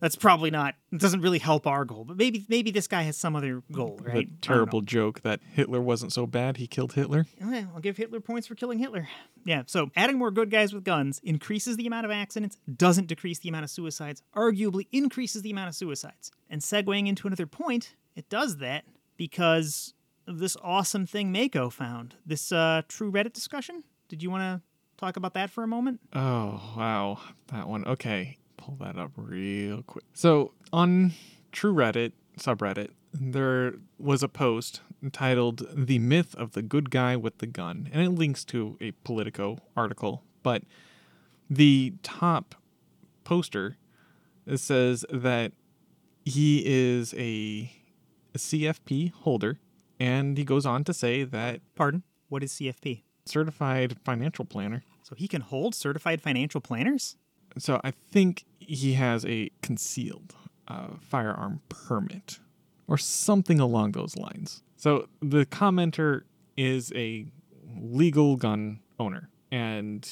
That's probably not. It doesn't really help our goal, but maybe maybe this guy has some other goal, right?
The terrible joke that Hitler wasn't so bad, he killed Hitler.
Eh, I'll give Hitler points for killing Hitler. Yeah, so adding more good guys with guns increases the amount of accidents, doesn't decrease the amount of suicides, arguably increases the amount of suicides. And segueing into another point, it does that because of this awesome thing Mako found. This uh, true Reddit discussion. Did you want to talk about that for a moment?
Oh, wow. That one. Okay. Pull that up real quick. So, on True Reddit subreddit, there was a post entitled The Myth of the Good Guy with the Gun, and it links to a Politico article. But the top poster says that he is a CFP holder, and he goes on to say that
Pardon? What is CFP?
certified financial planner.
So he can hold certified financial planners?
So I think he has a concealed uh, firearm permit or something along those lines. So the commenter is a legal gun owner, and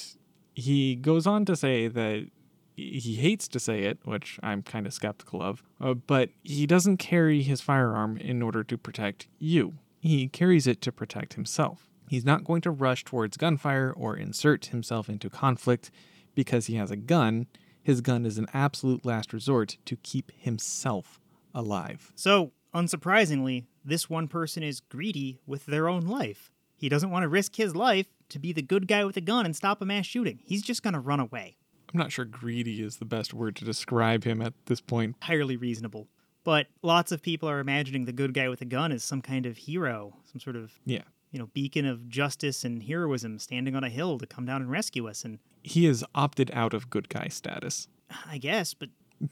he goes on to say that he hates to say it, which I'm kind of skeptical of, uh, but he doesn't carry his firearm in order to protect you. He carries it to protect himself. He's not going to rush towards gunfire or insert himself into conflict because he has a gun. His gun is an absolute last resort to keep himself alive.
So, unsurprisingly, this one person is greedy with their own life. He doesn't want to risk his life to be the good guy with a gun and stop a mass shooting. He's just going to run away.
I'm not sure greedy is the best word to describe him at this point.
Entirely reasonable. But lots of people are imagining the good guy with a gun as some kind of hero, some sort of,
Yeah.
You know, beacon of justice and heroism standing on a hill to come down and rescue us. And
He has opted out of good guy status
I guess, but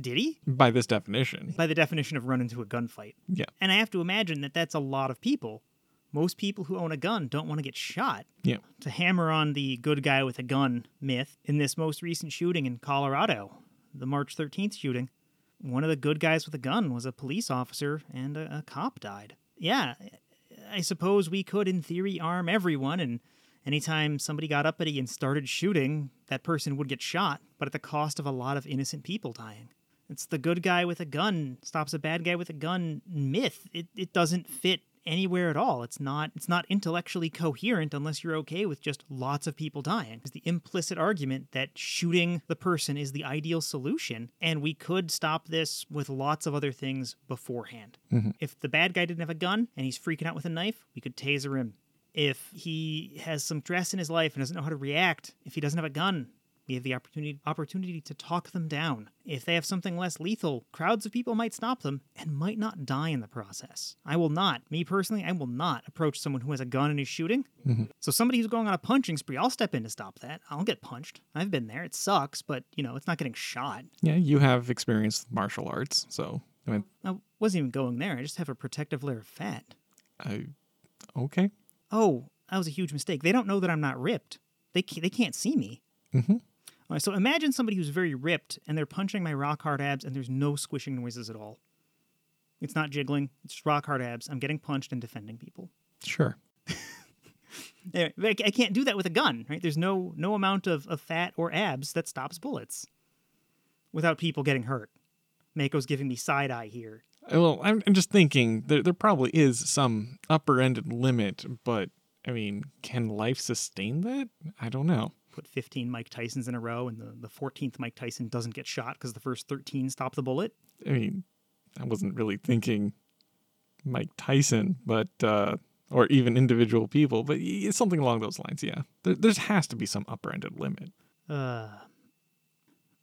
did he?
by this definition.
By the definition of run into a gunfight.
Yeah.
And I have to imagine that that's a lot of people. Most people who own a gun don't want to get shot.
Yeah.
To hammer on the good guy with a gun myth, in this most recent shooting in Colorado, the March 13th shooting, one of the good guys with a gun was a police officer and a, a cop died. Yeah, I suppose we could, in theory, arm everyone, and anytime somebody got uppity and started shooting, that person would get shot, but at the cost of a lot of innocent people dying. It's the good guy with a gun stops a bad guy with a gun myth. It, it doesn't fit anywhere at all. It's not it's not intellectually coherent unless you're okay with just lots of people dying. It's the implicit argument that shooting the person is the ideal solution, and we could stop this with lots of other things beforehand. Mm-hmm. If the bad guy didn't have a gun and he's freaking out with a knife, we could taser him. If he has some stress in his life and doesn't know how to react, if he doesn't have a gun, we have the opportunity opportunity to talk them down. If they have something less lethal, crowds of people might stop them and might not die in the process. I will not, me personally, I will not approach someone who has a gun and is shooting. So somebody who's going on a punching spree, I'll step in to stop that. I'll get punched. I've been there. It sucks, but you know, it's not getting shot.
Yeah, you have experience with martial arts, so I mean,
I wasn't even going there. I just have a protective layer of fat.
I, okay.
Oh, that was a huge mistake. They don't know that I'm not ripped. They can't, they can't see me. Mm-hmm. Right, so imagine somebody who's very ripped and they're punching my rock hard abs and there's no squishing noises at all. It's not jiggling. It's just rock hard abs. I'm getting punched and defending people.
Sure.
I I can't do that with a gun, right? There's no no amount of, of fat or abs that stops bullets without people getting hurt. Mako's giving me side eye here.
Uh, well, I'm, I'm just thinking there, there probably is some upper ended limit, but I mean, can life sustain that? I don't know.
Put 15 Mike Tysons in a row, and the, the 14th Mike Tyson doesn't get shot because the first 13 stop the bullet.
I mean, I wasn't really thinking Mike Tyson, but uh, or even individual people, but it's something along those lines. Yeah, there there's has to be some upper ended limit.
Uh,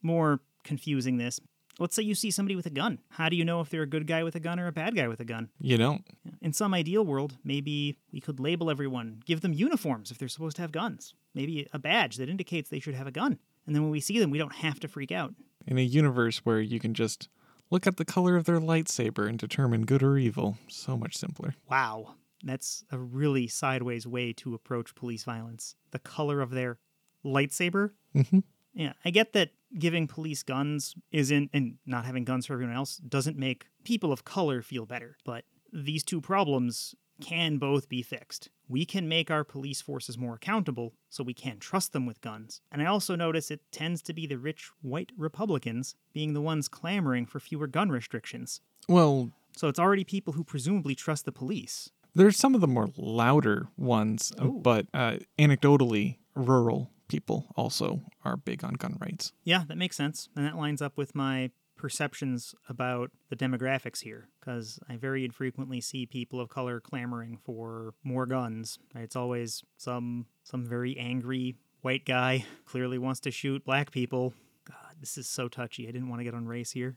more confusing this. Let's say you see somebody with a gun. How do you know if they're a good guy with a gun or a bad guy with a gun?
You don't.
In some ideal world, maybe we could label everyone, give them uniforms if they're supposed to have guns, maybe a badge that indicates they should have a gun. And then when we see them, we don't have to freak out.
In a universe where you can just look at the color of their lightsaber and determine good or evil, so much simpler.
Wow, that's a really sideways way to approach police violence. The color of their lightsaber.
Mhm.
Yeah, I get that giving police guns isn't, and not having guns for everyone else doesn't make people of color feel better. But these two problems can both be fixed. We can make our police forces more accountable so we can trust them with guns. And I also notice it tends to be the rich white Republicans being the ones clamoring for fewer gun restrictions.
Well,
So it's already people who presumably trust the police.
there's some of the more louder ones, uh,
Ooh.
but uh, anecdotally, rural people also are big on gun rights.
Yeah, that makes sense. And that lines up with my perceptions about the demographics here, because I very infrequently see people of color clamoring for more guns. It's always some some very angry white guy clearly wants to shoot black people. God, this is so touchy. I didn't want to get on race here.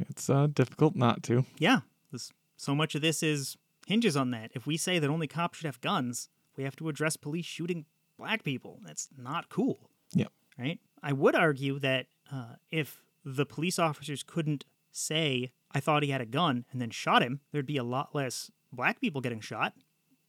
It's uh, difficult not to.
Yeah, this so much of this is hinges on that. If we say that only cops should have guns, we have to address police shooting black people. That's not cool.
Yep.
right? I would argue that uh, if the police officers couldn't say, I thought he had a gun and then shot him, there'd be a lot less black people getting shot.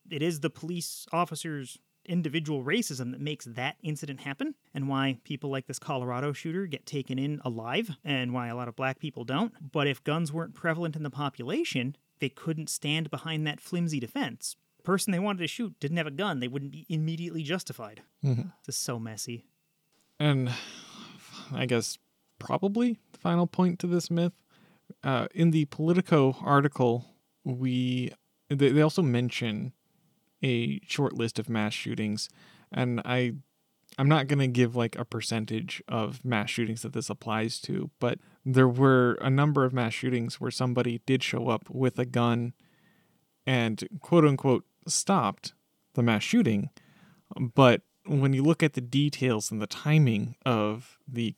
It is the police officers' individual racism that makes that incident happen and why people like this Colorado shooter get taken in alive and why a lot of black people don't. But if guns weren't prevalent in the population, they couldn't stand behind that flimsy defense. The person they wanted to shoot didn't have a gun, they wouldn't be immediately justified. Mm-hmm. This is so messy.
And I guess probably the final point to this myth. Uh, in the Politico article, we they, they also mention a short list of mass shootings, and I I'm not gonna give like a percentage of mass shootings that this applies to, but there were a number of mass shootings where somebody did show up with a gun and quote unquote stopped the mass shooting, but when you look at the details and the timing of the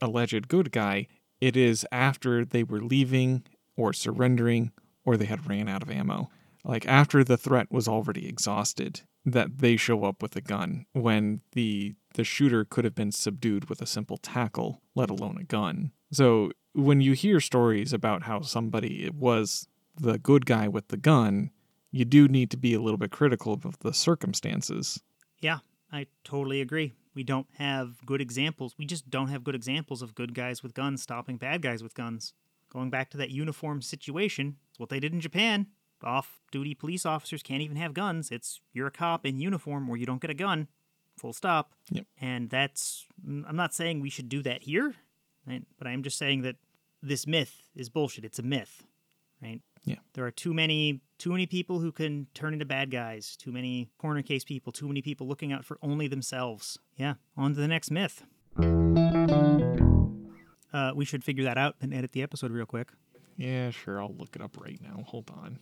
alleged good guy, it is after they were leaving or surrendering or they had ran out of ammo. Like after the threat was already exhausted, that they show up with a gun when the the shooter could have been subdued with a simple tackle, let alone a gun. So when you hear stories about how somebody was the good guy with the gun, you do need to be a little bit critical of the circumstances.
Yeah, I totally agree. We don't have good examples. We just don't have good examples of good guys with guns stopping bad guys with guns. Going back to that uniform situation, it's what they did in Japan. Off duty police officers can't even have guns. It's you're a cop in uniform or you don't get a gun. Full stop.
Yep.
And that's, mm, I'm not saying we should do that here, right? but I'm just saying that this myth is bullshit. It's a myth, right?
Yeah.
There are too many too many people who can turn into bad guys, too many corner case people, too many people looking out for only themselves. Yeah, on to the next myth. Uh, we should figure that out and edit the episode real quick.
Yeah, sure. I'll look it up right now. Hold on.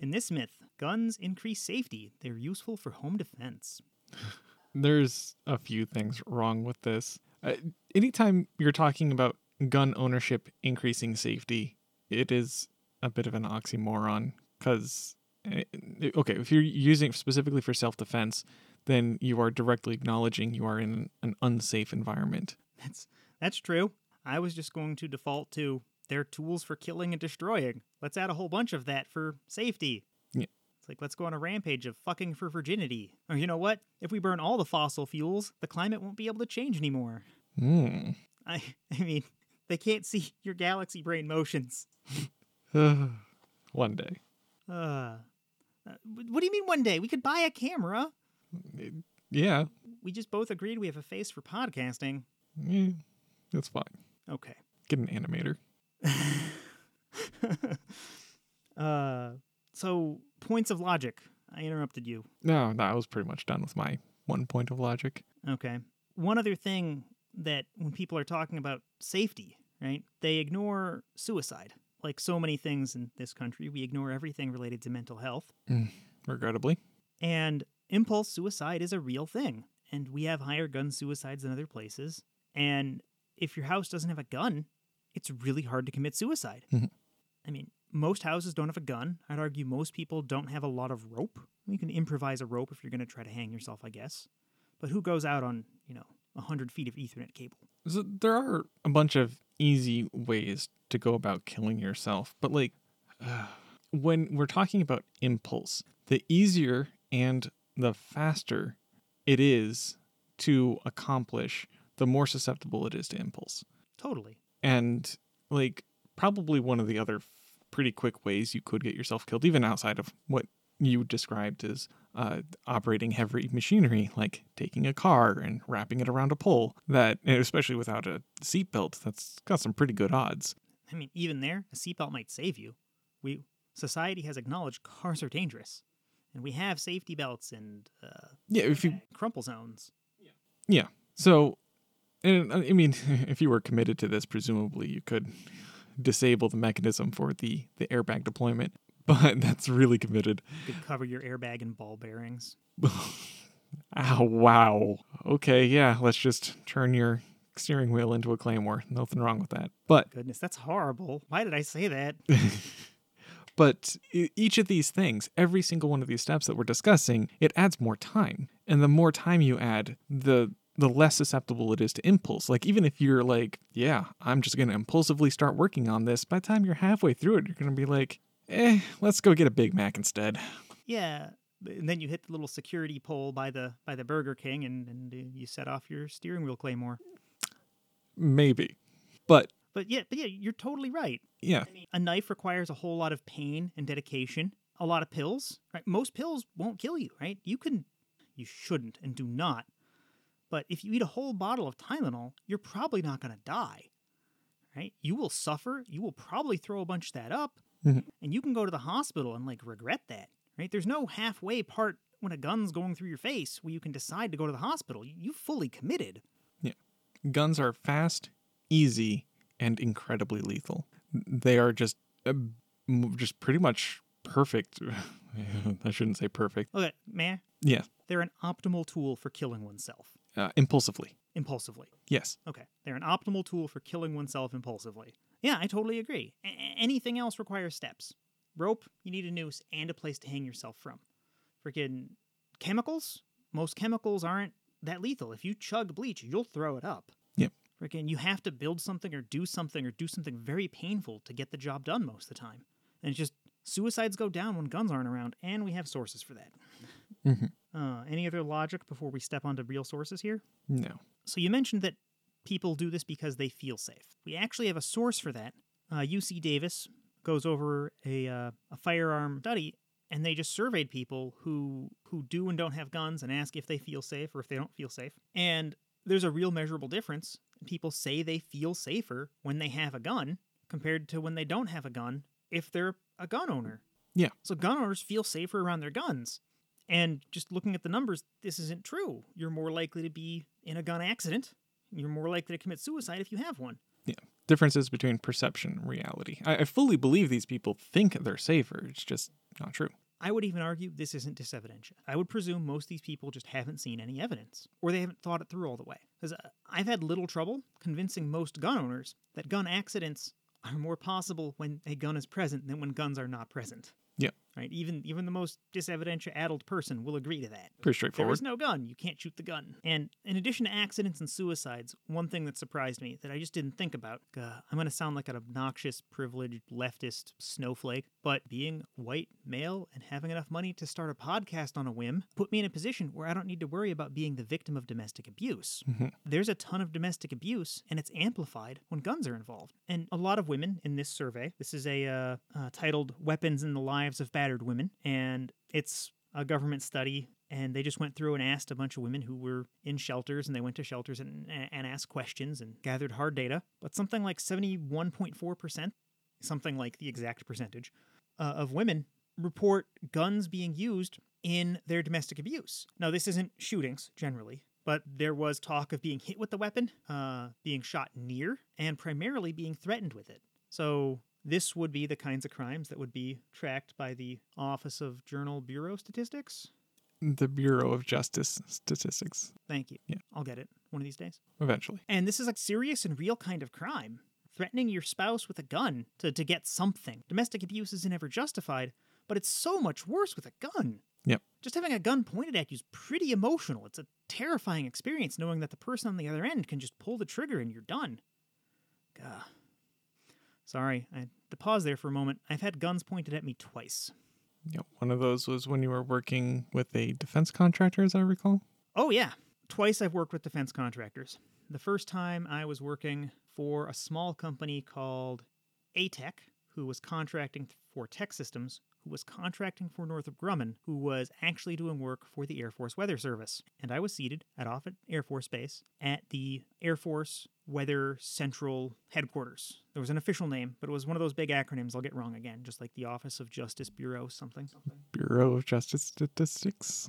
In this myth, guns increase safety. They're useful for home defense.
There's a few things wrong with this. Uh, anytime you're talking about gun ownership increasing safety, it is a bit of an oxymoron because, okay, if you're using it specifically for self defense, then you are directly acknowledging you are in an unsafe environment.
That's that's true. I was just going to default to they're tools for killing and destroying. Let's add a whole bunch of that for safety.
Yeah.
It's like let's go on a rampage of fucking for virginity. Or you know what? If we burn all the fossil fuels, the climate won't be able to change anymore.
Hmm.
I I mean, they can't see your galaxy brain motions.
One day.
Uh, uh, what do you mean one day? We could buy a camera.
Yeah.
We just both agreed we have a face for podcasting.
Yeah. That's fine.
Okay.
Get an animator.
Uh, so points of logic. I interrupted you.
No, no, I was pretty much done with my one point of logic.
Okay. One other thing that when people are talking about safety, right, they ignore suicide. Like so many things in this country, we ignore everything related to mental health.
Mm, regrettably.
And impulse suicide is a real thing. And we have higher gun suicides than other places. And if your house doesn't have a gun, it's really hard to commit suicide. Mm-hmm. I mean, most houses don't have a gun. I'd argue most people don't have a lot of rope. You can improvise a rope if you're going to try to hang yourself, I guess. But who goes out on, you know, 100 feet of Ethernet cable?
So there are a bunch of easy ways to go about killing yourself, but like when we're talking about impulse, the easier and the faster it is to accomplish, the more susceptible it is to impulse.
Totally.
And like probably one of the other pretty quick ways you could get yourself killed, even outside of what you described as uh, operating heavy machinery, like taking a car and wrapping it around a pole. That, especially without a seatbelt, that's got some pretty good odds.
I mean, even there, a seatbelt might save you. We society has acknowledged cars are dangerous, and we have safety belts and uh,
Yeah, if you,
crumple zones.
yeah. yeah. So, and uh, I mean, if you were committed to this, presumably you could disable the mechanism for the the airbag deployment. But that's really committed.
You could cover your airbag in ball bearings.
oh, wow. Okay, yeah, let's just turn your steering wheel into a claymore. Nothing wrong with that. But
Goodness, that's horrible. Why did I say that?
but each of these things, every single one of these steps that we're discussing, it adds more time. And the more time you add, the the less susceptible it is to impulse. Like even if you're like, yeah, I'm just going to impulsively start working on this, by the time you're halfway through it, you're going to be like, "Eh, let's go get a Big Mac instead."
yeah, and then you hit the little security pole by the by the Burger King, and and you set off your steering wheel claymore.
Maybe. But
But yeah, but yeah, you're totally right.
yeah,
A knife requires a whole lot of pain and dedication. A lot of pills, right? Most pills won't kill you, right? You can, you shouldn't and do not. But if you eat a whole bottle of Tylenol, you're probably not going to die, right? You will suffer. You will probably throw a bunch of that up, and you can go to the hospital and like regret that, right? There's no halfway part when a gun's going through your face where you can decide to go to the hospital. You you fully committed.
Yeah. Guns are fast, easy, and incredibly lethal. They are just uh, just pretty much perfect. I shouldn't say perfect.
Okay, man,
Yeah.
they're an optimal tool for killing oneself
Uh, impulsively.
impulsively.
Yes.
Okay, they're an optimal tool for killing oneself impulsively. Yeah, I totally agree. A- anything else requires steps. Rope, you need a noose and a place to hang yourself from. Freaking chemicals, most chemicals aren't that lethal. If you chug bleach, you'll throw it up.
Yep.
Freaking, you have to build something or do something or do something very painful to get the job done most of the time. And it's just suicides go down when guns aren't around, and we have sources for that. Uh, any other logic before we step onto real sources here?
No.
So you mentioned that people do this because they feel safe. We actually have a source for that. Uh, UC Davis goes over a uh, a firearm study, and they just surveyed people who who do and don't have guns and ask if they feel safe or if they don't feel safe. And there's a real measurable difference. People say they feel safer when they have a gun compared to when they don't have a gun if they're a gun owner.
Yeah.
So gun owners feel safer around their guns. And just looking at the numbers, this isn't true. You're more likely to be in a gun accident. You're more likely to commit suicide if you have one.
Yeah. Differences between perception and reality. I, I fully believe these people think they're safer. It's just not true.
I would even argue this isn't disevidentia. I would presume most of these people just haven't seen any evidence, or they haven't thought it through all the way. Because uh, I've had little trouble convincing most gun owners that gun accidents are more possible when a gun is present than when guns are not present. Right? Even even the most disevidentia addled person will agree to that.
Pretty straightforward.
is no gun. You can't shoot the gun. And in addition to accidents and suicides, one thing that surprised me that I just didn't think about. Uh, I'm going to sound like an obnoxious, privileged leftist snowflake, but being white, male, and having enough money to start a podcast on a whim put me in a position where I don't need to worry about being the victim of domestic abuse. There's a ton of domestic abuse, and it's amplified when guns are involved. And a lot of women in this survey, this is a uh, uh, titled "Weapons in the Lives of Battered Women," and it's a government study and they just went through and asked a bunch of women who were in shelters and they went to shelters and, and asked questions and gathered hard data but something like 71.4% something like the exact percentage uh, of women report guns being used in their domestic abuse. Now this isn't shootings generally but there was talk of being hit with the weapon uh, being shot near and primarily being threatened with it. So this would be the kinds of crimes that would be tracked by the Office of Journal Bureau Statistics.
The Bureau of Justice Statistics,
Thank you.
Yeah.
I'll get it one of these days.
eventually.
And this is a serious and real kind of crime. Threatening your spouse with a gun to, to get something. Domestic abuse isn't ever justified, but it's so much worse with a gun.
Yep.
Just having a gun pointed at you is pretty emotional. It's a terrifying experience knowing that the person on the other end can just pull the trigger and you're done. Gah. Sorry, I had to pause there for a moment. I've had guns pointed at me twice.
Yep. One of those was when you were working with a defense contractor, as I recall.
Oh, yeah. Twice I've worked with defense contractors. The first time I was working for a small company called ATEC, who was contracting for Tech Systems, who was contracting for Northrop Grumman, who was actually doing work for the Air Force Weather Service. And I was seated at Offutt Air Force Base at the Air Force Weather Central Headquarters. There was an official name, but it was one of those big acronyms I'll get wrong again, just like the Office of Justice Bureau something.
Bureau of Justice Statistics.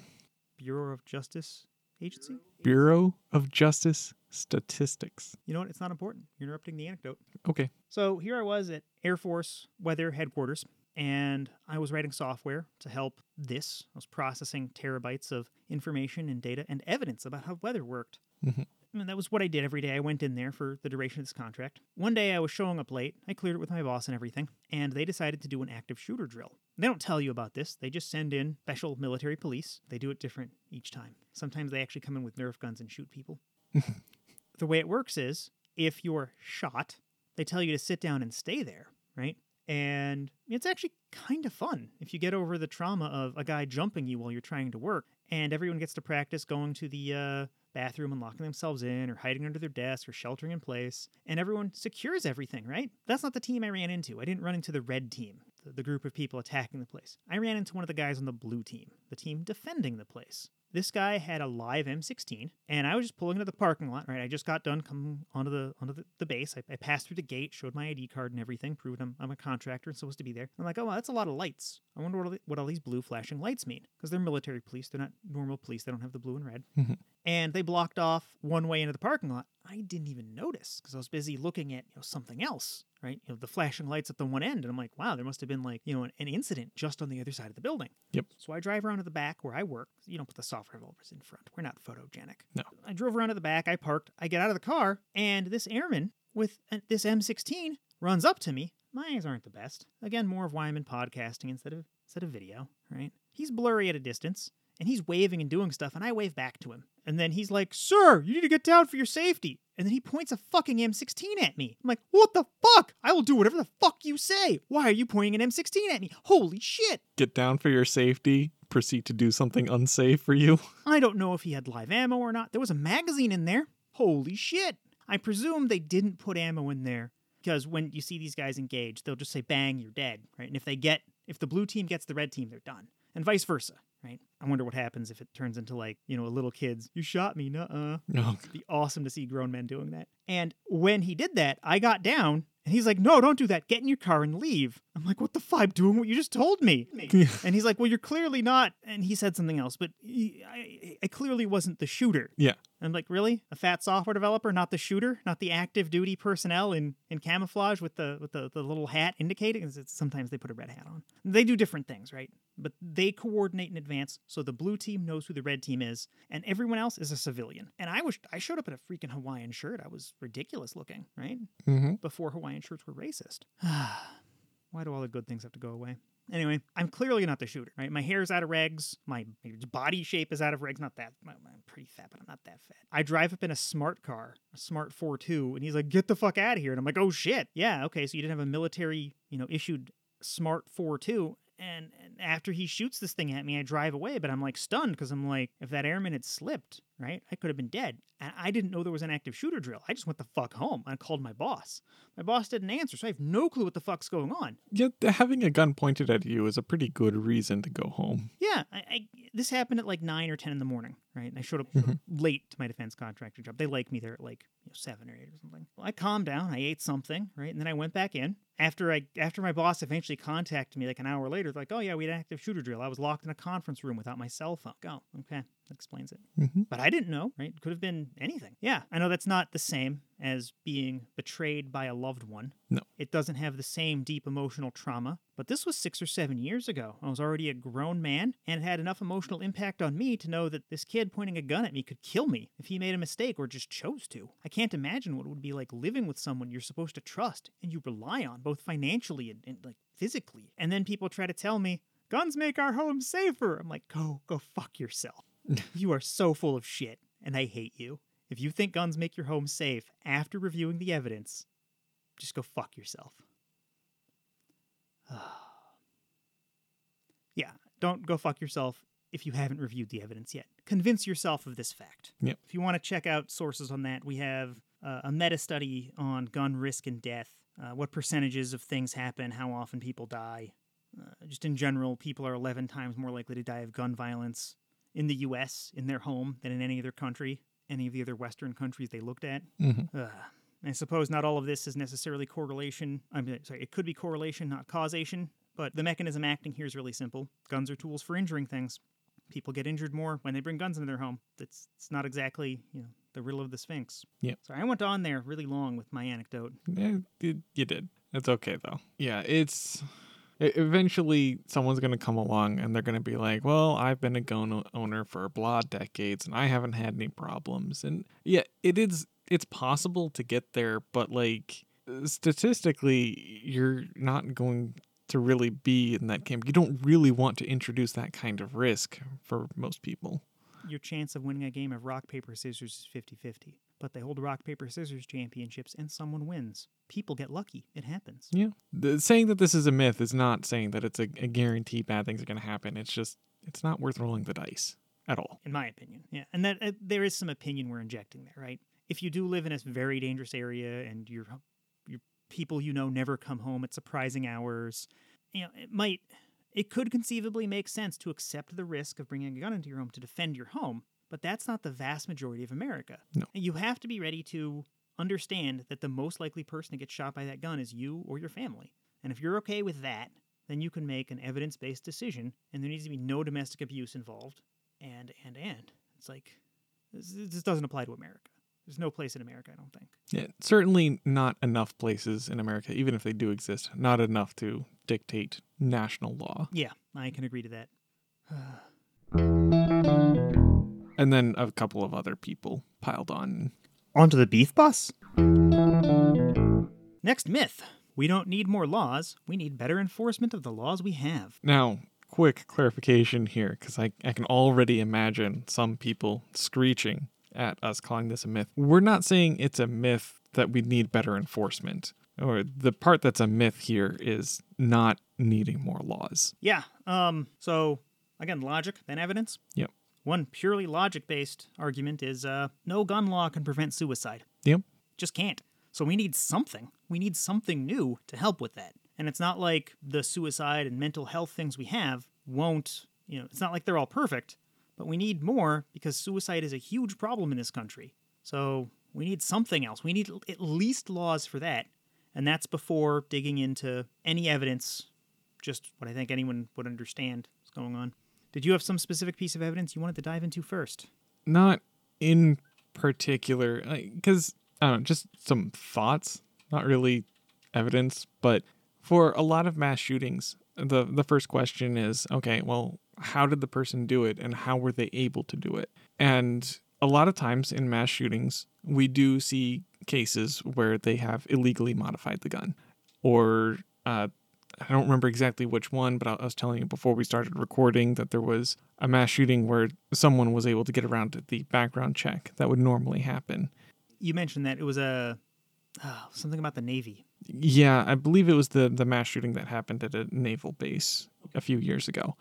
Bureau of Justice Agency?
Bureau of Justice Statistics.
You know what? It's not important. You're interrupting the anecdote.
Okay.
So here I was at Air Force Weather Headquarters, and I was writing software to help this. I was processing terabytes of information and data and evidence about how weather worked. Mm-hmm. And that was what I did every day. I went in there for the duration of this contract. One day I was showing up late. I cleared it with my boss and everything, and they decided to do an active shooter drill. They don't tell you about this. They just send in special military police. They do it different each time. Sometimes they actually come in with Nerf guns and shoot people. the way it works is if you're shot, they tell you to sit down and stay there, right? And it's actually kind of fun if you get over the trauma of a guy jumping you while you're trying to work, and everyone gets to practice going to the uh, bathroom and locking themselves in, or hiding under their desk, or sheltering in place, and everyone secures everything, right? That's not the team I ran into. I didn't run into the red team, the, the group of people attacking the place. I ran into one of the guys on the blue team, the team defending the place. This guy had a live M16, and I was just pulling into the parking lot. Right, I just got done coming onto the onto the, the base. I, I passed through the gate, showed my ID card and everything, proved I'm, I'm a contractor and supposed to be there. I'm like, oh, wow, that's a lot of lights. I wonder what all, the, what all these blue flashing lights mean because they're military police. They're not normal police. They don't have the blue and red. Mm-hmm. And they blocked off one way into the parking lot. I didn't even notice because I was busy looking at you know something else. Right, you know the flashing lights at the one end, and I'm like, wow, there must have been like you know an, an incident just on the other side of the building.
Yep.
So I drive around to the back where I work. You don't put the software developers in front. We're not photogenic.
No.
I drove around to the back. I parked. I get out of the car, and this airman with uh, this M16 runs up to me. My eyes aren't the best. Again, more of why I'm in podcasting instead of instead of video. Right? He's blurry at a distance, and he's waving and doing stuff, and I wave back to him. And then he's like, "Sir, you need to get down for your safety." And then he points a fucking M16 at me. I'm like, "What the fuck? I will do whatever the fuck you say. Why are you pointing an M16 at me? Holy shit!"
Get down for your safety. Proceed to do something unsafe for you.
I don't know if he had live ammo or not. There was a magazine in there. Holy shit. I presume they didn't put ammo in there because when you see these guys engage, they'll just say, bang, you're dead, right? And if they get, if the blue team gets the red team, they're done. And vice versa, right? I wonder what happens if it turns into like, you know, a little kid's, you shot me, nuh uh.
No.
It'd be awesome to see grown men doing that. And when he did that, I got down And he's like, no, don't do that. Get in your car and leave. I'm like, what the fuck? I'm doing what you just told me. and he's like, well, you're clearly not. And he said something else, but he, I, I clearly wasn't the shooter.
Yeah.
I'm like, really? A fat software developer, not the shooter, not the active duty personnel in, in camouflage with the with the, the little hat indicating. 'cause it's- Sometimes they put a red hat on. They do different things, right? But they coordinate in advance, so the blue team knows who the red team is, and everyone else is a civilian. And I was I showed up in a freaking Hawaiian shirt. I was ridiculous looking, right?
Mm-hmm.
Before Hawaiian shirts were racist. Why do all the good things have to go away? Anyway, I'm clearly not the shooter, right? My hair's out of regs. My body shape is out of regs. Not that. I'm pretty fat, but I'm not that fat. I drive up in a smart car, a smart fortwo, and he's like, get the fuck out of here. And I'm like, oh shit. Yeah, okay, so you didn't have a military, you know, issued smart fortwo. And, and after he shoots this thing at me, I drive away, but I'm like stunned because I'm like, if that airman had slipped, right, I could have been dead. And I didn't know there was an active shooter drill. I just went the fuck home. I called my boss. My boss didn't answer, so I have no clue what the fuck's going on.
Yeah, having a gun pointed at you is a pretty good reason to go home.
Yeah, I, I, this happened at like nine or ten in the morning, right? And I showed up mm-hmm. late to my defense contractor job. They like me there at like you know, seven or eight or something. Well, I calmed down. I ate something, right, and then I went back in. After I after my boss eventually contacted me like an hour later, like, oh yeah, we had an active shooter drill. I was locked in a conference room without my cell phone. Oh, okay, that explains it. Mm-hmm. But I didn't know, right? Could have been anything. Yeah, I know that's not the same as being betrayed by a loved one.
No.
It doesn't have the same deep emotional trauma, but this was six or seven years ago. I was already a grown man, and it had enough emotional impact on me to know that this kid pointing a gun at me could kill me if he made a mistake or just chose to. I can't imagine what it would be like living with someone you're supposed to trust and you rely on, both financially and, and like physically. And then people try to tell me, guns make our home safer. I'm like, go, go fuck yourself. you are so full of shit, and I hate you. If you think guns make your home safe after reviewing the evidence, just go fuck yourself. yeah, don't go fuck yourself if you haven't reviewed the evidence yet. Convince yourself of this fact.
Yep.
If you want to check out sources on that, we have uh, a meta study on gun risk and death, uh, what percentages of things happen, how often people die. Uh, just in general, people are 11 times more likely to die of gun violence in the U.S., in their home, than in any other country, any of the other Western countries they looked at. Mm-hmm. Ugh. I suppose not all of this is necessarily correlation. I'm sorry, it could be correlation, not causation, but the mechanism acting here is really simple. Guns are tools for injuring things. People get injured more when they bring guns into their home. It's, it's not exactly, you know, the riddle of the Sphinx.
Yep.
Sorry, I went on there really long with my anecdote.
Yeah, you, did. It's okay though. Yeah, it's eventually someone's going to come along and they're going to be like, "Well, I've been a gun owner for blah decades and I haven't had any problems." And yeah, it is it's possible to get there, but like statistically, you're not going to really be in that camp. You don't really want to introduce that kind of risk for most people.
Your chance of winning a game of rock, paper, scissors is 50 50. But they hold rock, paper, scissors championships and someone wins. People get lucky. It happens.
Yeah. The, saying that this is a myth is not saying that it's a, a guarantee bad things are going to happen. It's just, it's not worth rolling the dice at all.
in my opinion. Yeah, and that uh, there is some opinion we're injecting there, right? If you do live in a very dangerous area and your your people you know never come home at surprising hours, you know, it might it could conceivably make sense to accept the risk of bringing a gun into your home to defend your home, but that's not the vast majority of America.
No.
You have to be ready to understand that the most likely person to get shot by that gun is you or your family. And if you're okay with that, then you can make an evidence-based decision and there needs to be no domestic abuse involved and and and it's like this, this doesn't apply to america there's no place in america i don't think
Yeah, certainly not enough places in America, even if they do exist, not enough to dictate national law.
yeah i can agree to that
And then a couple of other people piled on.
onto the beef bus next myth we don't need more laws we need better enforcement of the laws we have
Now, quick clarification here, because I, I can already imagine some people screeching at us calling this a myth. We're not saying it's a myth that we need better enforcement. Or the part that's a myth here is not needing more laws.
yeah um so again logic then evidence
Yep.
One purely logic based argument is uh no gun law can prevent suicide
Yep.
just can't. So we need something. We need something new to help with that. And it's not like the suicide and mental health things we have won't, you know, it's not like they're all perfect, but we need more because suicide is a huge problem in this country. So we need something else. We need at least laws for that. And that's before digging into any evidence, just what I think anyone would understand is going on. Did you have some specific piece of evidence you wanted to dive into first?
Not in particular, because I don't know, just some thoughts, not really evidence, but for a lot of mass shootings, the the first question is, okay, well, how did the person do it and how were they able to do it? And a lot of times in mass shootings, we do see cases where they have illegally modified the gun. Or uh, I don't remember exactly which one, but I was telling you before we started recording that there was a mass shooting where someone was able to get around the background check that would normally happen.
You mentioned that it was a oh, something about the Navy.
Yeah, I believe it was the the mass shooting that happened at a naval base a few years ago.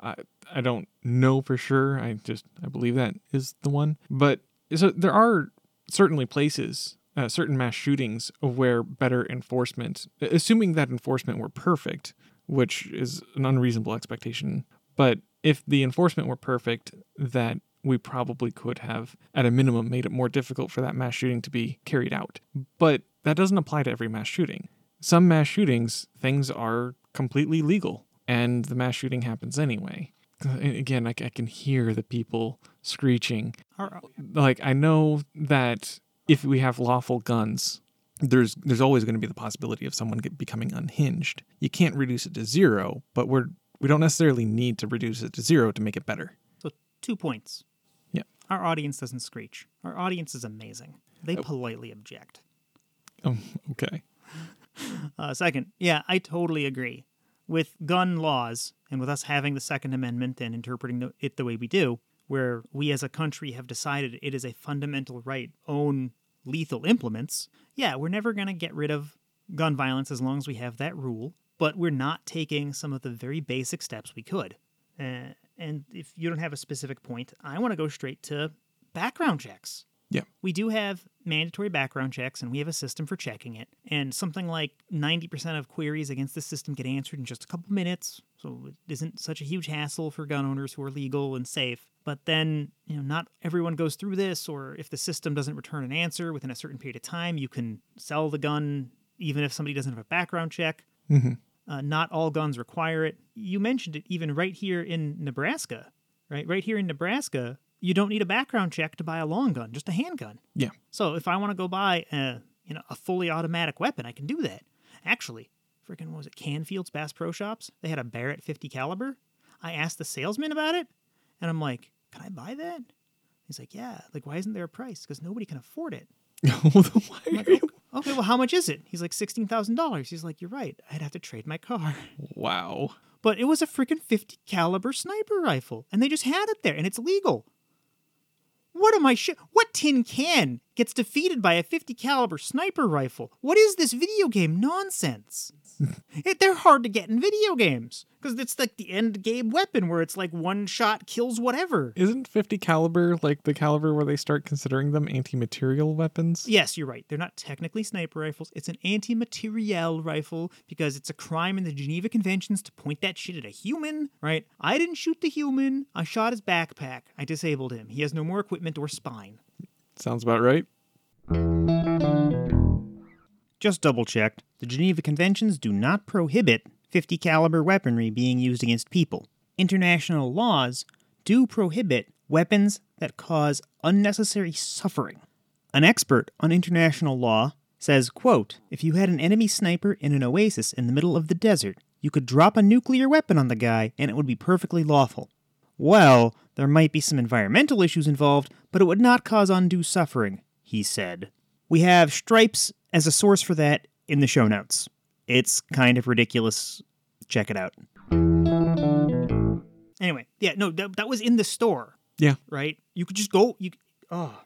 I I don't know for sure. I just I believe that is the one. But so there are certainly places, uh, certain mass shootings where better enforcement, assuming that enforcement were perfect, which is an unreasonable expectation. But if the enforcement were perfect, that we probably could have, at a minimum, made it more difficult for that mass shooting to be carried out. But that doesn't apply to every mass shooting. Some mass shootings, things are completely legal, and the mass shooting happens anyway. Again, I, I can hear the people screeching. Like, I know that if we have lawful guns, there's there's always going to be the possibility of someone get, becoming unhinged. You can't reduce it to zero, but we're we don't necessarily need to reduce it to zero to make it better.
So two points.
Yeah.
Our audience doesn't screech. Our audience is amazing. They oh. politely object.
Um, okay.
Uh, second, yeah, I totally agree. With gun laws and with us having the Second Amendment and interpreting it the way we do, where we as a country have decided it is a fundamental right own lethal implements, yeah, we're never going to get rid of gun violence as long as we have that rule, but we're not taking some of the very basic steps we could. Uh, and if you don't have a specific point, I want to go straight to background checks.
Yeah.
We do have mandatory background checks and we have a system for checking it. And something like 90% of queries against the system get answered in just a couple minutes. So it isn't such a huge hassle for gun owners who are legal and safe. But then, you know, not everyone goes through this, or if the system doesn't return an answer within a certain period of time, you can sell the gun even if somebody doesn't have a background check.
Mm-hmm.
Uh, not all guns require it. You mentioned it even right here in Nebraska, right? Right here in Nebraska, you don't need a background check to buy a long gun, just a handgun.
Yeah.
So if I want to go buy a you know a fully automatic weapon, I can do that. Actually, freaking was it Canfield's Bass Pro Shops? They had a Barrett 50 caliber. I asked the salesman about it, and I'm like, "Can I buy that?" He's like, "Yeah." Like, why isn't there a price? Because nobody can afford it. like, okay, okay, well, how much is it? He's like sixteen thousand dollars. He's like, "You're right. I'd have to trade my car."
Wow.
But it was a freaking 50 caliber sniper rifle, and they just had it there, and it's legal. What am I sh- What tin can gets defeated by a 50 caliber sniper rifle? What is this video game nonsense? it, they're hard to get in video games because it's like the end game weapon where it's like one shot kills whatever.
Isn't 50 caliber like the caliber where they start considering them anti-material weapons?
Yes, you're right. They're not technically sniper rifles. It's an anti-material rifle because it's a crime in the Geneva Conventions to point that shit at a human, right? I didn't shoot the human. I shot his backpack. I disabled him. He has no more equipment or spine.
Sounds about right.
Just double checked. The Geneva Conventions do not prohibit 50 caliber weaponry being used against people. International laws do prohibit weapons that cause unnecessary suffering. An expert on international law says, quote, if you had an enemy sniper in an oasis in the middle of the desert, you could drop a nuclear weapon on the guy and it would be perfectly lawful. Well, there might be some environmental issues involved, but it would not cause undue suffering, he said. We have Stripes as a source for that in the show notes. It's kind of ridiculous. Check it out. Anyway, yeah, no, that, that was in the store.
Yeah.
Right? You could just go. You Oh.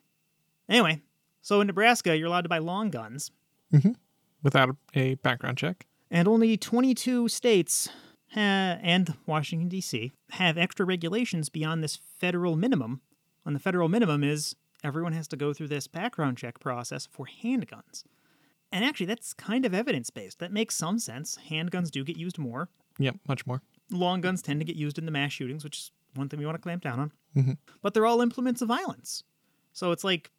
Anyway, so in Nebraska, you're allowed to buy long guns.
Mm-hmm. Without a background check.
And only 22 states and Washington, D.C. have extra regulations beyond this federal minimum. And the federal minimum is everyone has to go through this background check process for handguns. And actually, that's kind of evidence based. That makes some sense. Handguns do get used more.
Yep, much more.
Long guns tend to get used in the mass shootings, which is one thing we want to clamp down on.
Mm-hmm.
But they're all implements of violence. So it's like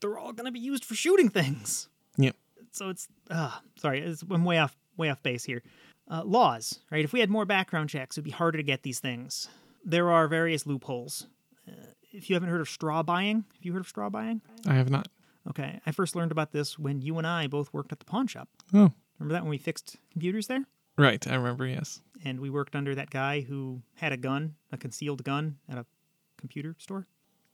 they're all going to be used for shooting things.
Yep.
so it's uh, sorry, it's, I'm way off way off base here. Uh, laws, right? If we had more background checks, it'd be harder to get these things. There are various loopholes. Uh, if you haven't heard of straw buying, have you heard of straw buying?
I have not.
Okay, I first learned about this when you and I both worked at the pawn shop.
Oh,
Remember that when we fixed computers there?
right. I remember. Yes.
And we worked under that guy who had a gun, a concealed gun at a computer store.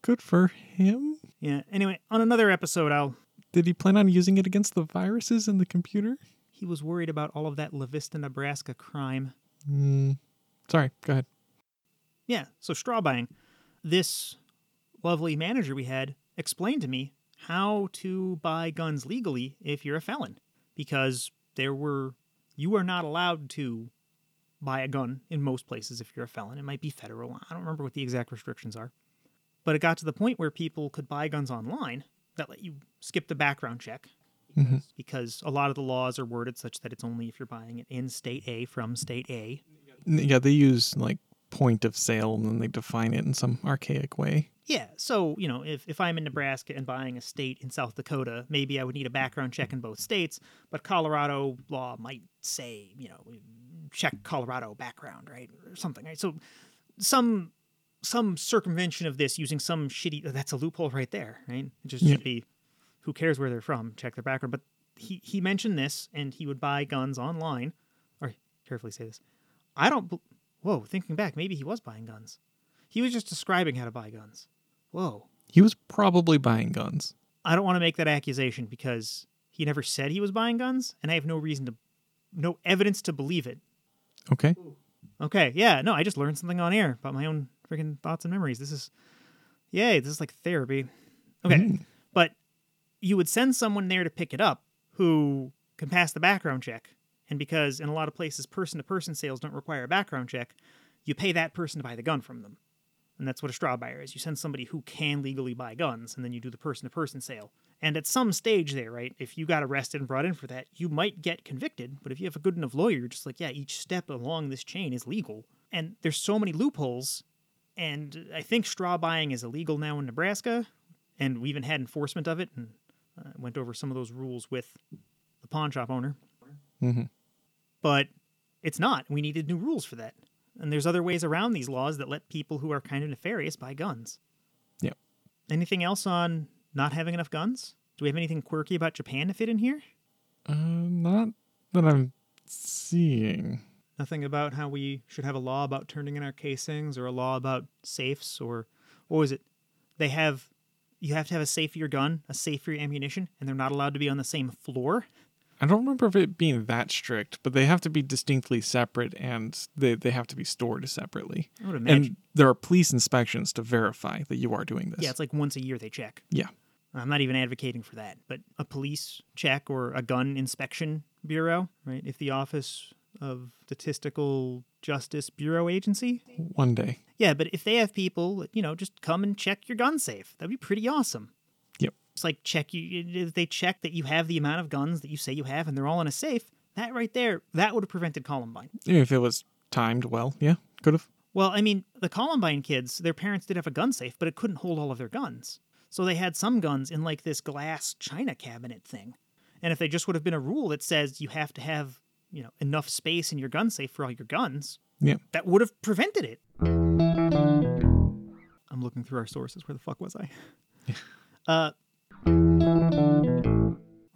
Good for him.
Yeah. Anyway, on another episode, I'll.
Did he plan on using it against the viruses in the computer?
He was worried about all of that La Vista, Nebraska crime.
Mm, sorry. Go ahead.
Yeah. So straw buying. This lovely manager we had explained to me how to buy guns legally if you're a felon, because there were you are not allowed to buy a gun in most places if you're a felon. It might be federal. I don't remember what the exact restrictions are. But it got to the point where people could buy guns online that let you skip the background check because, because a lot of the laws are worded such that it's only if you're buying it in state A from state A.
Yeah, they use like point of sale and then they define it in some archaic way.
Yeah, so you know, if, if I'm in Nebraska and buying a state in South Dakota, maybe I would need a background check in both states, but Colorado law might say, you know, check Colorado background, right, or something, right? So some some circumvention of this using some shitty that's a loophole right there, right? It just
Yeah.
should be who cares where they're from, check their background. But he he mentioned this and he would buy guns online, or carefully say this. I don't. bel- Whoa, thinking back, maybe he was buying guns. He was just describing how to buy guns. Whoa.
He was probably buying guns.
I don't want to make that accusation because he never said he was buying guns, and I have no reason to, no evidence to believe it.
Okay.
Okay, yeah, no, I just learned something on air about my own freaking thoughts and memories. This is, yay, this is like therapy. Okay, but you would send someone there to pick it up who can pass the background check, and because in a lot of places person to person sales don't require a background check, you pay that person to buy the gun from them. And that's what a straw buyer is. You send somebody who can legally buy guns, and then you do the person to person sale. And at some stage there, right, if you got arrested and brought in for that, you might get convicted. But if you have a good enough lawyer, you're just like, yeah, each step along this chain is legal. And there's so many loopholes. And I think straw buying is illegal now in Nebraska. And we even had enforcement of it and uh, went over some of those rules with the pawn shop owner.
Mhm.
But it's not. We needed new rules for that. And there's other ways around these laws that let people who are kind of nefarious buy guns.
Yep.
Anything else on not having enough guns? Do we have anything quirky about Japan to fit in here?
Uh, not that I'm seeing.
Nothing about how we should have a law about turning in our casings or a law about safes or what was it? They have you have to have a safe for your gun, a safe for your ammunition, and they're not allowed to be on the same floor.
I don't remember if it being that strict, but they have to be distinctly separate and they, they have to be stored separately.
I would imagine.
And there are police inspections to verify that you are doing this.
yeah, it's like once a year they check.
Yeah.
I'm not even advocating for that, but a police check or a gun inspection bureau, right? If the Office of Statistical Justice Bureau Agency,
One day.
yeah, but if they have people, you know, just come and check your gun safe, that'd be pretty awesome.
Yep.
It's like check you if they check that you have the amount of guns that you say you have and they're all in a safe. That right there, that would have prevented Columbine.
If it was timed well, yeah, could have.
Well, I mean, the Columbine kids, their parents did have a gun safe, but it couldn't hold all of their guns. So they had some guns in like this glass china cabinet thing. And if they just would have been a rule that says you have to have, you know, enough space in your gun safe for all your guns,
Yeah.
that would have prevented it. I'm looking through our sources. Where the fuck was I? uh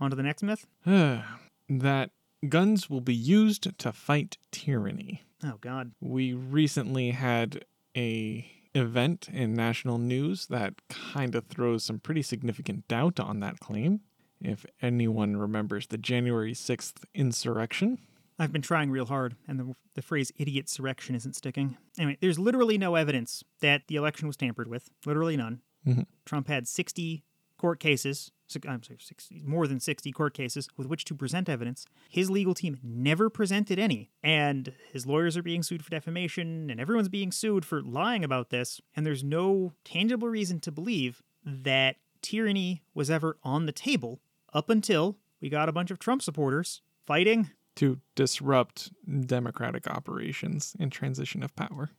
on to the next myth.
that guns will be used to fight tyranny.
Oh god.
We recently had a event in national news that kind of throws some pretty significant doubt on that claim. If anyone remembers the January 6th insurrection,
I've been trying real hard, and the, the phrase idiot surrection isn't sticking. Anyway, there's literally no evidence that the election was tampered with. Literally none.
Mhm.
Trump had 60 court cases, I'm sorry, 60, more than 60 court cases with which to present evidence. His legal team never presented any, and his lawyers are being sued for defamation, and everyone's being sued for lying about this, and there's no tangible reason to believe that tyranny was ever on the table up until we got a bunch of Trump supporters fighting
to disrupt democratic operations and transition of power.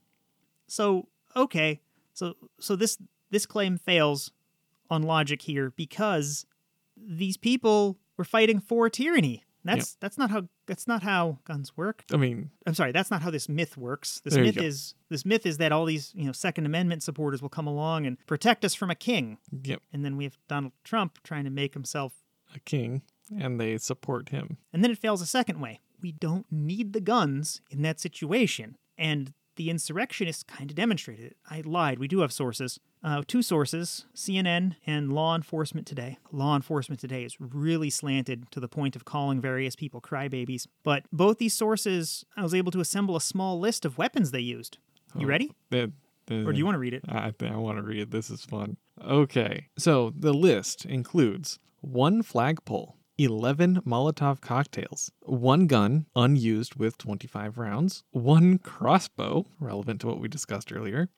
So okay, so so this this claim fails on logic here because these people We're fighting for tyranny. That's that's not how that's not how guns work.
I mean,
I'm sorry, that's not how this myth works. This myth is this myth is that all these, you know, Second Amendment supporters will come along and protect us from a king.
yep,
And then we have Donald Trump trying to make himself
a king, and they support him.
And then it fails a second way. We don't need the guns in that situation. And the insurrectionists kind of demonstrated it. I lied. We do have sources. Uh, two sources CNN and Law Enforcement Today. Law Enforcement Today is really slanted to the point of calling various people crybabies. But both these sources, I was able to assemble a small list of weapons they used. You ready?
The- the-
Or do you want to read it?
I, I want to read it. This is fun. Okay. So the list includes one flagpole, 11 Molotov cocktails, one gun unused with 25 rounds, one crossbow, relevant to what we discussed earlier,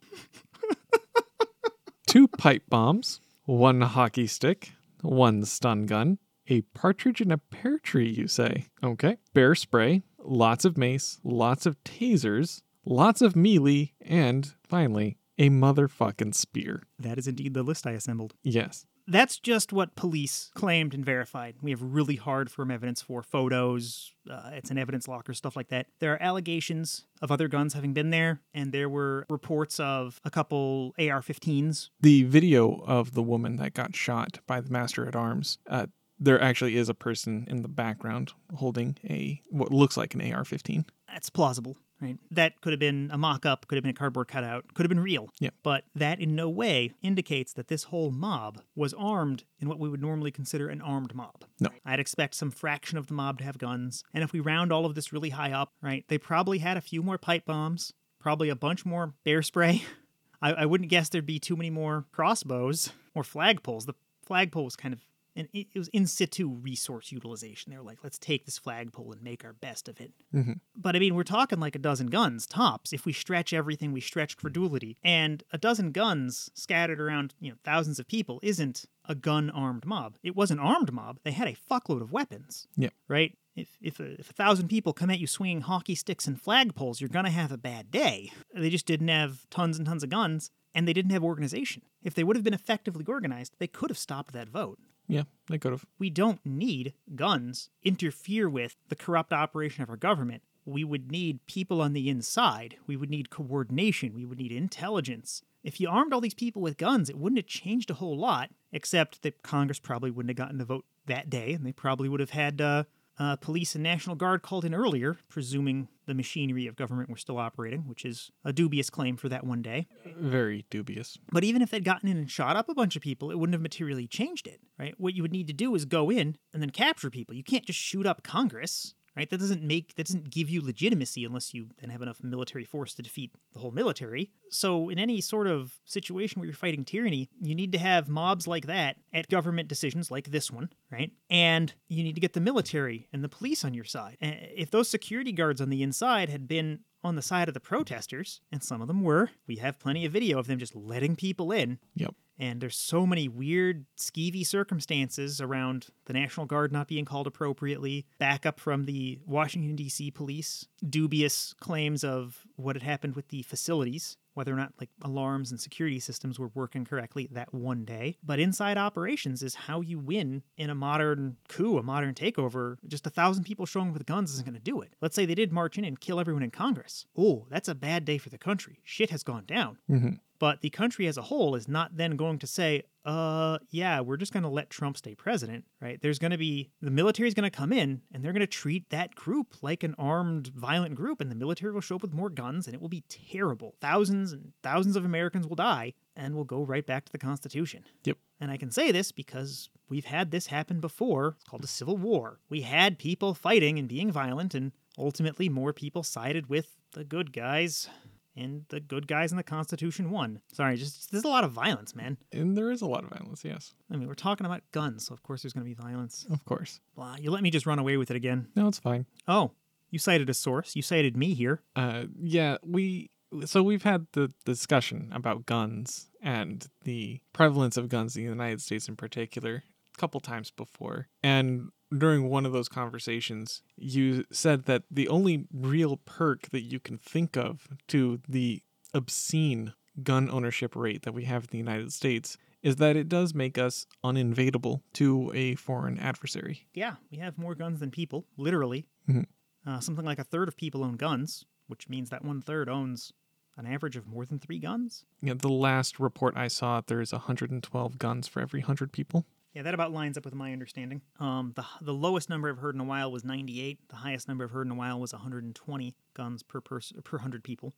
two pipe bombs, one hockey stick, one stun gun, a partridge in a pear tree, you say? Okay. Bear spray, lots of mace, lots of tasers, lots of melee, and finally, a motherfucking spear.
That is indeed the list I assembled.
Yes.
That's just what police claimed and verified. We have really hard firm evidence for photos. Uh, it's an evidence locker, stuff like that. There are allegations of other guns having been there, and there were reports of a couple AR 15s.
The video of the woman that got shot by the master at arms, uh, there actually is a person in the background holding a what looks like an AR 15.
That's plausible, right? That could have been a mock up, could have been a cardboard cutout, could have been real.
Yeah.
But that in no way indicates that this whole mob was armed in what we would normally consider an armed mob.
No.
I'd expect some fraction of the mob to have guns. And if we round all of this really high up, right, they probably had a few more pipe bombs, probably a bunch more bear spray. I, I wouldn't guess there'd be too many more crossbows or flagpoles. The flagpole was kind of and it it was in situ resource utilization. They were like, let's take this flagpole and make our best of it. Mm-hmm. But I mean, we're talking like a dozen guns tops. If we stretch everything, we stretch credulity. And a dozen guns scattered around, you know, thousands of people isn't a gun armed mob. It was an armed mob. They had a fuckload of weapons,
Yeah.
right? If, if, a, if a thousand people come at you swinging hockey sticks and flagpoles, you're going to have a bad day. They just didn't have tons and tons of guns, and they didn't have organization. If they would have been effectively organized, they could have stopped that vote
Yeah, they could have.
we don't need guns interfere with the corrupt operation of our government. We would need people on the inside. We would need coordination. We would need intelligence. If you armed all these people with guns, it wouldn't have changed a whole lot, except that Congress probably wouldn't have gotten the vote that day, and they probably would have had uh, uh, police and National Guard called in earlier, presuming the machinery of government were still operating, which is a dubious claim for that one day.
Very dubious.
But even if they'd gotten in and shot up a bunch of people, it wouldn't have materially changed it, right? What you would need to do is go in and then capture people. You can't just shoot up Congress, right? That doesn't make that doesn't give you legitimacy unless you then have enough military force to defeat the whole military. So in any sort of situation where you're fighting tyranny, you need to have mobs like that at government decisions like this one, right? And you need to get the military and the police on your side. And if those security guards on the inside had been on the side of the protesters, and some of them were. We have plenty of video of them just letting people in.
Yep.
And there's so many weird, skeevy circumstances around the National Guard not being called appropriately, backup from the Washington, D.C. police, dubious claims of what had happened with the facilities, whether or not like alarms and security systems were working correctly that one day. But inside operations is how you win in a modern coup, a modern takeover. Just a thousand people showing up with guns isn't going to do it. Let's say they did march in and kill everyone in Congress. Oh, that's a bad day for the country. Shit has gone down. Mm-hmm. But the country as a whole is not then going to say, uh, yeah, we're just going to let Trump stay president, right? There's going to be the military is going to come in and they're going to treat that group like an armed, violent group, and the military will show up with more guns and it will be terrible. Thousands and thousands of Americans will die, and we'll go right back to the Constitution.
Yep.
And I can say this because we've had this happen before. It's called a civil war. We had people fighting and being violent, and ultimately more people sided with the good guys, and the good guys in the Constitution won. Sorry, just there's a lot of violence, man.
And there is a lot of violence, yes.
I mean, we're talking about guns, so of course there's going to be violence.
Of course.
Blah. You let me just run away with it again.
No, it's fine.
Oh, you cited a source. You cited me here.
Uh, yeah, we so we've had the discussion about guns and the prevalence of guns in the United States in particular couple times before. And during one of those conversations, you said that the only real perk that you can think of to the obscene gun ownership rate that we have in the United States is that it does make us uninvadable to a foreign adversary.
Yeah, we have more guns than people, literally.
Mhm.
Uh, something like a third of people own guns, which means that one third owns an average of more than three guns.
Yeah, the last report I saw, there's 112 guns for every 100 people.
Yeah, that about lines up with my understanding. Um, the the lowest number I've heard in a while was 98. The highest number I've heard in a while was 120 guns per person per hundred people.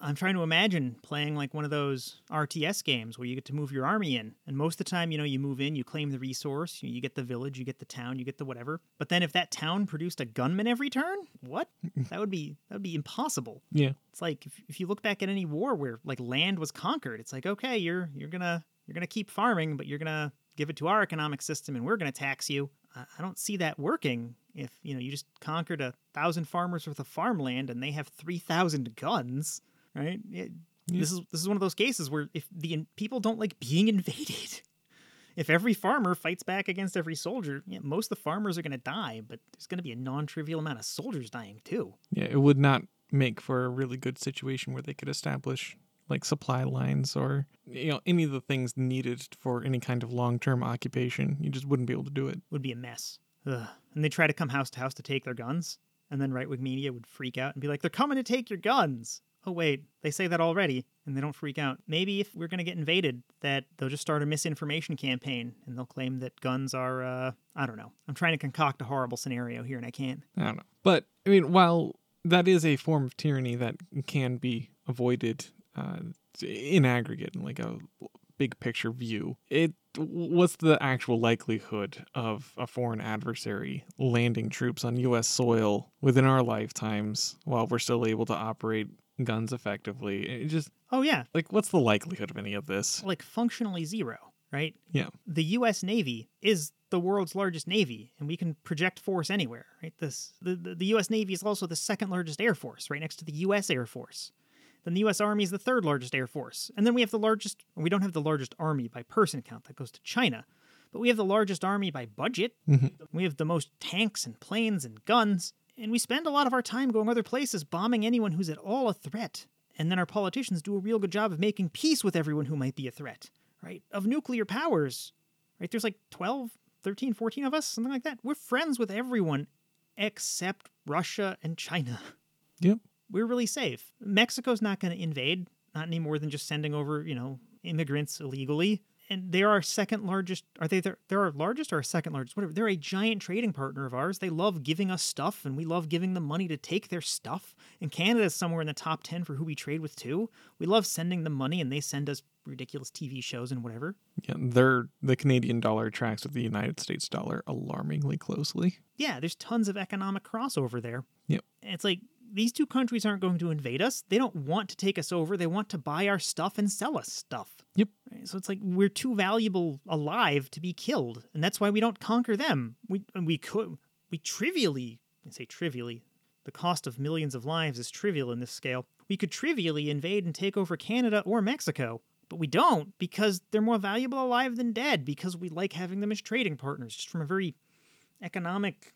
I'm trying to imagine playing like one of those RTS games where you get to move your army in, and most of the time, you know, you move in, you claim the resource, you, you get the village, you get the town, you get the whatever. But then if that town produced a gunman every turn, what? that would be that would be impossible.
Yeah.
It's like if, if you look back at any war where like land was conquered, it's like okay, you're you're gonna you're gonna keep farming, but you're gonna give it to our economic system, and we're gonna tax you. I don't see that working. If you know you just conquered a thousand farmers worth of farmland and they have three thousand guns, right? It- This is this is one of those cases where if the in- people don't like being invaded. If every farmer fights back against every soldier, yeah, most of the farmers are going to die, but there's going to be a non-trivial amount of soldiers dying too.
Yeah, it would not make for a really good situation where they could establish like supply lines or you know any of the things needed for any kind of long-term occupation. You just wouldn't be able to do it.
would be a mess. Ugh. And they try to come house to house to take their guns, and then right wing media would freak out and be like, "They're coming to take your guns." Oh wait, they say that already, and they don't freak out. Maybe if we're going to get invaded, that they'll just start a misinformation campaign and they'll claim that guns are. Uh, I don't know. I'm trying to concoct a horrible scenario here, and I can't.
I don't know. But I mean, while that is a form of tyranny that can be avoided uh, in aggregate, in like a big picture view, it what's the actual likelihood of a foreign adversary landing troops on U.S. soil within our lifetimes while we're still able to operate guns effectively? It just
Oh yeah,
like what's the likelihood of any of this?
like functionally zero, right?
Yeah,
the U.S. Navy is the world's largest navy, and we can project force anywhere. Right? This the, the, the U.S. Navy is also the second largest air force, right next to the U.S. Air Force. Then the U.S. Army is the third largest air force, and then we have the largest. We don't have the largest army by person count. That goes to China, but we have the largest army by budget. Mm-hmm. We have the most tanks and planes and guns, and we spend a lot of our time going other places, bombing anyone who's at all a threat. And then our politicians do a real good job of making peace with everyone who might be a threat, right? Of nuclear powers, right? There's like 12, 13, 14 of us, something like that. We're friends with everyone except Russia and China.
yep,
We're really safe. Mexico's not going to invade, not any more than just sending over, you know, immigrants illegally. And they are our second largest. Are they? Their, they're our largest or our second largest? Whatever. They're a giant trading partner of ours. They love giving us stuff, and we love giving them money to take their stuff. And Canada's somewhere in the top ten for who we trade with too. We love sending them money, and they send us ridiculous TV shows and whatever.
yeah. They're the Canadian dollar tracks with the United States dollar alarmingly closely.
Yeah, there's tons of economic crossover there.
Yep.
It's like these two countries aren't going to invade us. They don't want to take us over. They want to buy our stuff and sell us stuff.
Yep.
Right? So it's like we're too valuable alive to be killed, and that's why we don't conquer them. We we could we trivially I say trivially. The cost of millions of lives is trivial in this scale. We could trivially invade and take over Canada or Mexico, but we don't because they're more valuable alive than dead because we like having them as trading partners just from a very economic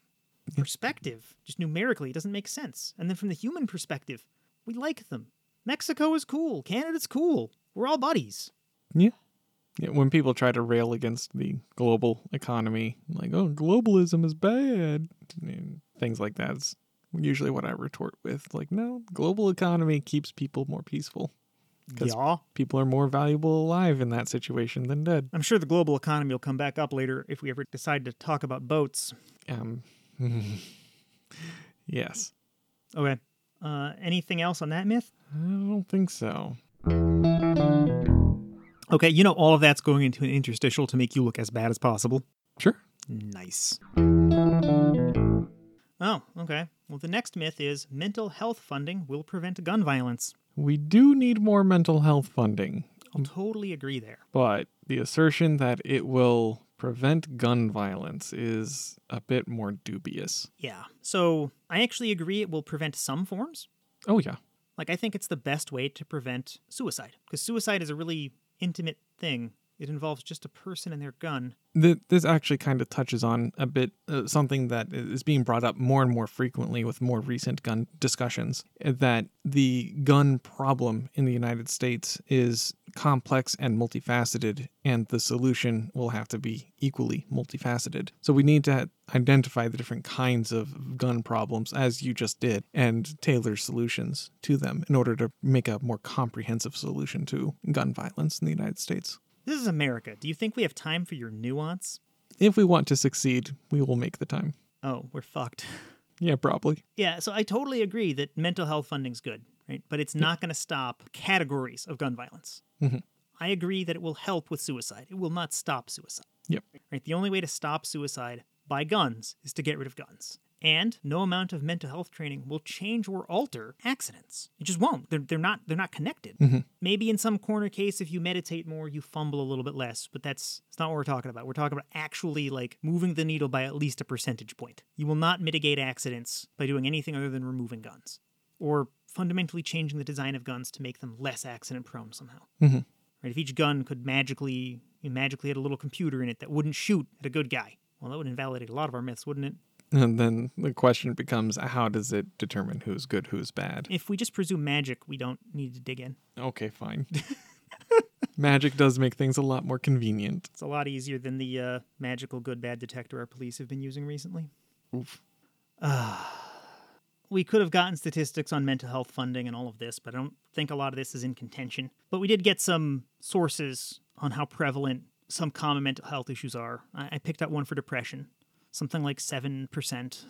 perspective, just numerically, it doesn't make sense. And then from the human perspective, we like them. Mexico is cool. Canada's cool. We're all buddies.
Yeah. Yeah, when people try to rail against the global economy, like, oh, globalism is bad, and things like that, is usually what I retort with. Like, no, global economy keeps people more peaceful. 'Cause-
Yeah.
People are more valuable alive in that situation than dead.
I'm sure the global economy will come back up later if we ever decide to talk about boats.
Um, yes.
Okay. Uh, anything else on that myth?
I don't think so.
Okay, you know all of that's going into an interstitial to make you look as bad as possible.
Sure.
Nice. Oh, okay. Well, the next myth is mental health funding will prevent gun violence.
We do need more mental health funding,
I'll totally agree there.
but the assertion that it will prevent gun violence is a bit more dubious.
Yeah. So I actually agree it will prevent some forms.
Oh, yeah.
Like, I think it's the best way to prevent suicide because suicide is a really intimate thing. It involves just a person and their gun.
Th- This actually kind of touches on a bit uh, something that is being brought up more and more frequently with more recent gun discussions uh, that the gun problem in the United States is complex and multifaceted, and the solution will have to be equally multifaceted. So we need to identify the different kinds of gun problems, as you just did, and tailor solutions to them in order to make a more comprehensive solution to gun violence in the United States.
This is America. Do you think we have time for your nuance?
If we want to succeed, we will make the time.
Oh, we're fucked.
Yeah, probably.
Yeah, so I totally agree that mental health funding's good, right? But it's not going to stop categories of gun violence.
Mhm.
I agree that it will help with suicide. It will not stop suicide.
Yep.
Right? The only way to stop suicide by guns is to get rid of guns. And no amount of mental health training will change or alter accidents. It just won't. They're, they're not they're not connected. Maybe in some corner case, if you meditate more, you fumble a little bit less, but that's, that's not what we're talking about. We're talking about actually like moving the needle by at least a percentage point. You will not mitigate accidents by doing anything other than removing guns or fundamentally changing the design of guns to make them less accident prone somehow.
Mhm.
Right? If each gun could magically you magically had a little computer in it that wouldn't shoot at a good guy, well, that would invalidate a lot of our myths, wouldn't it?
And then the question becomes how does it determine who's good, who's bad?
If we just presume magic, we don't need to dig in.
Okay, fine. Magic does make things a lot more convenient.
It's a lot easier than the uh, magical good bad detector our police have been using recently.
Oof.
we could have gotten statistics on mental health funding and all of this, but I don't think a lot of this is in contention. But we did get some sources on how prevalent some common mental health issues are. I, I picked out one for depression. Something like 7%,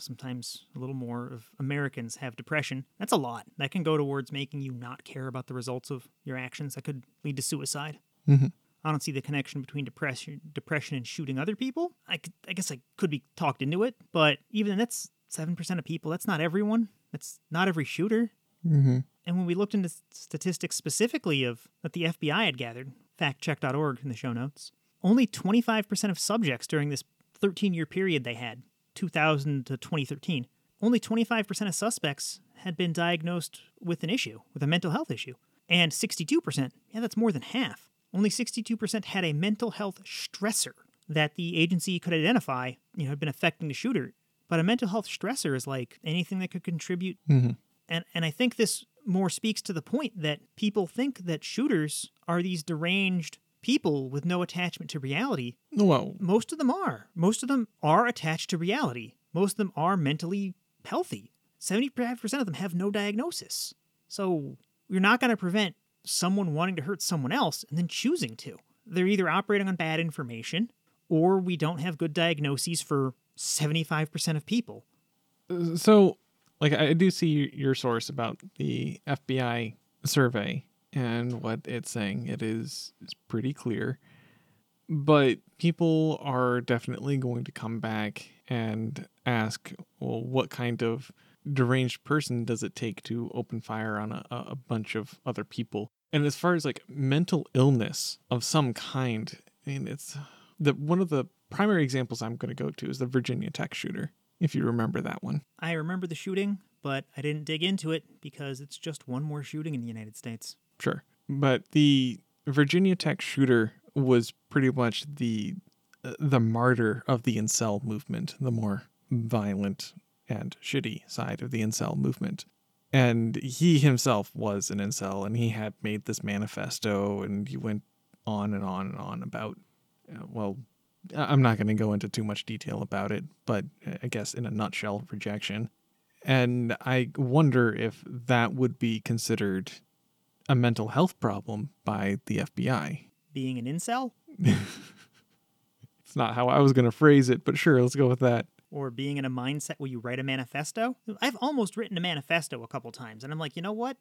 sometimes a little more, of Americans have depression. That's a lot. That can go towards making you not care about the results of your actions. That could lead to suicide.
Mhm.
I don't see the connection between depression, depression and shooting other people. I, could, I guess I could be talked into it, but even that's seven percent of people. That's not everyone. That's not every shooter.
Mm-hmm.
And when we looked into statistics specifically of that the FBI had gathered, factcheck.org in the show notes, only 25% of subjects during this 13-year period they had, 2000 to 2013, only 25% of suspects had been diagnosed with an issue, with a mental health issue. And 62%, yeah, that's more than half. Only 62% had a mental health stressor that the agency could identify, you know, had been affecting the shooter. But a mental health stressor is like anything that could contribute
Mm-hmm.
and and I think this more speaks to the point that people think that shooters are these deranged people with no attachment to reality.
Well,
Most of them are. Most of them are attached to reality. Most of them are mentally healthy. 75% of them have no diagnosis. So you're not going to prevent someone wanting to hurt someone else and then choosing to. They're either operating on bad information or we don't have good diagnoses for 75% of people.
so like I do see your source about the FBI survey and what it's saying. It is pretty clear. But people are definitely going to come back and ask, well, what kind of deranged person does it take to open fire on a, a bunch of other people? And as far as like mental illness of some kind, I mean, it's the one of the primary examples I'm going to go to is the Virginia Tech shooter, if you remember that one.
I remember the shooting, but I didn't dig into it because it's just one more shooting in the United States.
Sure. But the Virginia Tech shooter was pretty much the uh, the martyr of the incel movement, the more violent and shitty side of the incel movement. And he himself was an incel and he had made this manifesto and he went on and on and on about uh, well I'm not going to go into too much detail about it, but uh, I guess in a nutshell, rejection. And I wonder if that would be considered a mental health problem by the FBI.
Being an incel
It's not how I was going to phrase it, but sure, let's go with that.
or being in a mindset where you write a manifesto. I've almost written a manifesto a couple times, and I'm like, you know what?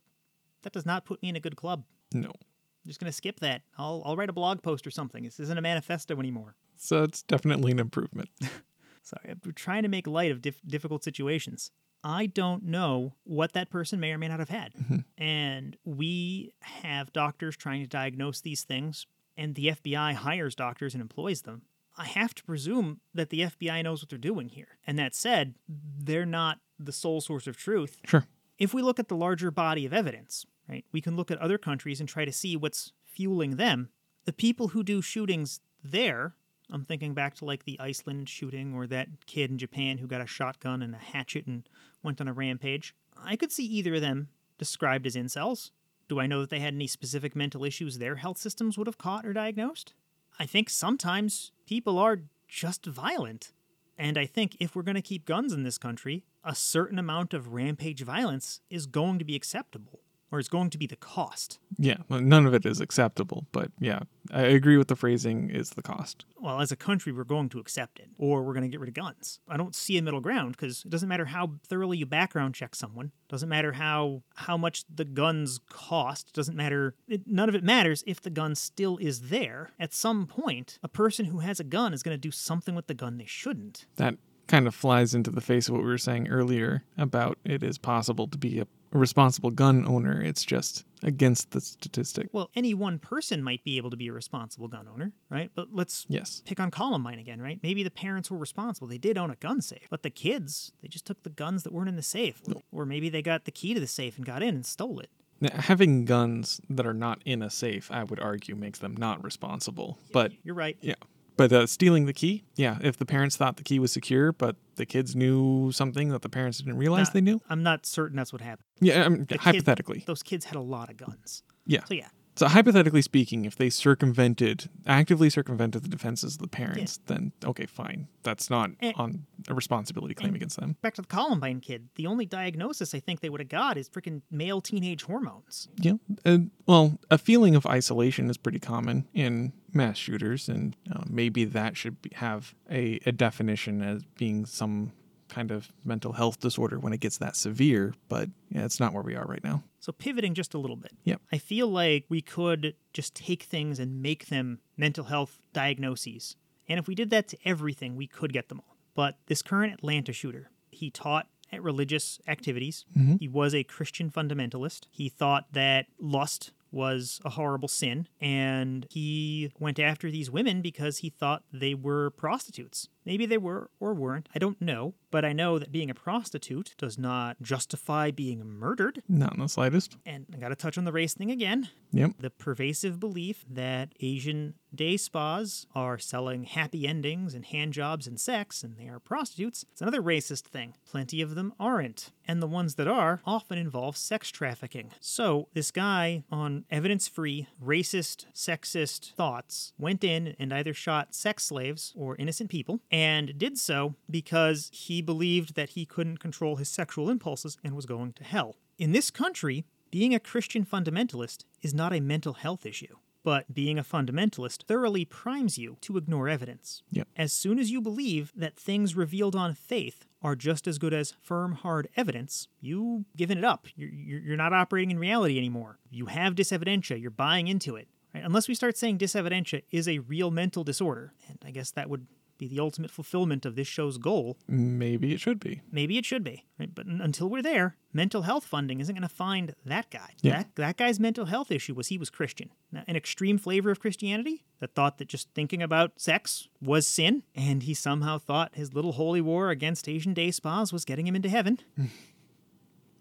That does not put me in a good club.
No.
I'm just going to skip that. I'll, I'll write a blog post or something. This isn't a manifesto anymore.
So it's definitely an improvement.
Sorry, I'm trying to make light of dif- difficult situations. I don't know what that person may or may not have had. Mm-hmm. And we have doctors trying to diagnose these things, and the FBI hires doctors and employs them. I have to presume that the FBI knows what they're doing here. And that said, they're not the sole source of truth.
Sure.
If we look at the larger body of evidence, right, we can look at other countries and try to see what's fueling them. The people who do shootings there, I'm thinking back to like the Iceland shooting or that kid in Japan who got a shotgun and a hatchet and went on a rampage. I could see either of them described as incels. Do I know that they had any specific mental issues their health systems would have caught or diagnosed? I think sometimes people are just violent. And I think if we're going to keep guns in this country, a certain amount of rampage violence is going to be acceptable, or is going to be the cost.
Yeah, well, none of it is acceptable, but yeah, I agree with the phrasing is the cost.
Well, as a country, we're going to accept it, or we're going to get rid of guns. I don't see a middle ground because it doesn't matter how thoroughly you background check someone. Doesn't matter how how much the guns cost. Doesn't matter. It, none of it matters if the gun still is there. At some point, a person who has a gun is going to do something with the gun they shouldn't.
That kind of flies into the face of what we were saying earlier about it is possible to be a responsible gun owner. It's just against the statistic.
Well, any one person might be able to be a responsible gun owner, right? But let's
Yes.
pick on Columbine again, right? Maybe the parents were responsible. They did own a gun safe. But the kids, they just took the guns that weren't in the safe. Or maybe they got the key to the safe and got in and stole it.
Now, having guns that are not in a safe, I would argue, makes them not responsible. But
You're right.
yeah. But uh, stealing the key, yeah. If the parents thought the key was secure, but the kids knew something that the parents didn't realize
Nah,
they knew,
I'm not certain that's what happened.
yeah. I mean,
The kid-
hypothetically,
those kids had a lot of guns.
yeah.
So yeah,
So hypothetically speaking, if they circumvented, actively circumvented the defenses of the parents, then okay, fine. That's not
And-
on a responsibility claim against them.
back to the Columbine kid. The only diagnosis I think they would have got is freaking male teenage hormones.
Yeah. And well, a feeling of isolation is pretty common in mass shooters, and uh, maybe that should be, have a, a definition as being some kind of mental health disorder when it gets that severe. But yeah, it's not where we are right now.
So pivoting just a little bit.
Yep.
I feel like we could just take things and make them mental health diagnoses. And if we did that to everything, we could get them all. But this current Atlanta shooter, he taught at religious activities. Mm-hmm. He was a Christian fundamentalist. He thought that lust was a horrible sin, and he went after these women because he thought they were prostitutes. Maybe they were or weren't. I don't know, but I know that being a prostitute does not justify being murdered.
Not in the slightest.
And I got to touch on the race thing again.
Yep.
The pervasive belief that Asian day spas are selling happy endings and hand jobs and sex, and they are prostitutes. It's another racist thing. Plenty of them aren't. And the ones that are often involve sex trafficking. So, this guy on evidence free, racist, sexist thoughts went in and either shot sex slaves or innocent people, and did so because he believed that he couldn't control his sexual impulses and was going to hell. In this country, being a Christian fundamentalist is not a mental health issue, but being a fundamentalist thoroughly primes you to ignore evidence.
Yep.
As soon as you believe that things revealed on faith are just as good as firm, hard evidence, you've given it up. You're, you're not operating in reality anymore. You have disevidentia. You're buying into it. Right? Unless we start saying disevidentia is a real mental disorder, and I guess that would be the ultimate fulfillment of this show's goal.
Maybe it should be.
Maybe it should be, right? But until we're there, mental health funding isn't going to find that guy.
Yeah.
That, that guy's mental health issue was he was Christian. Now, an extreme flavor of Christianity that thought that just thinking about sex was sin, and he somehow thought his little holy war against Asian day spas was getting him into heaven.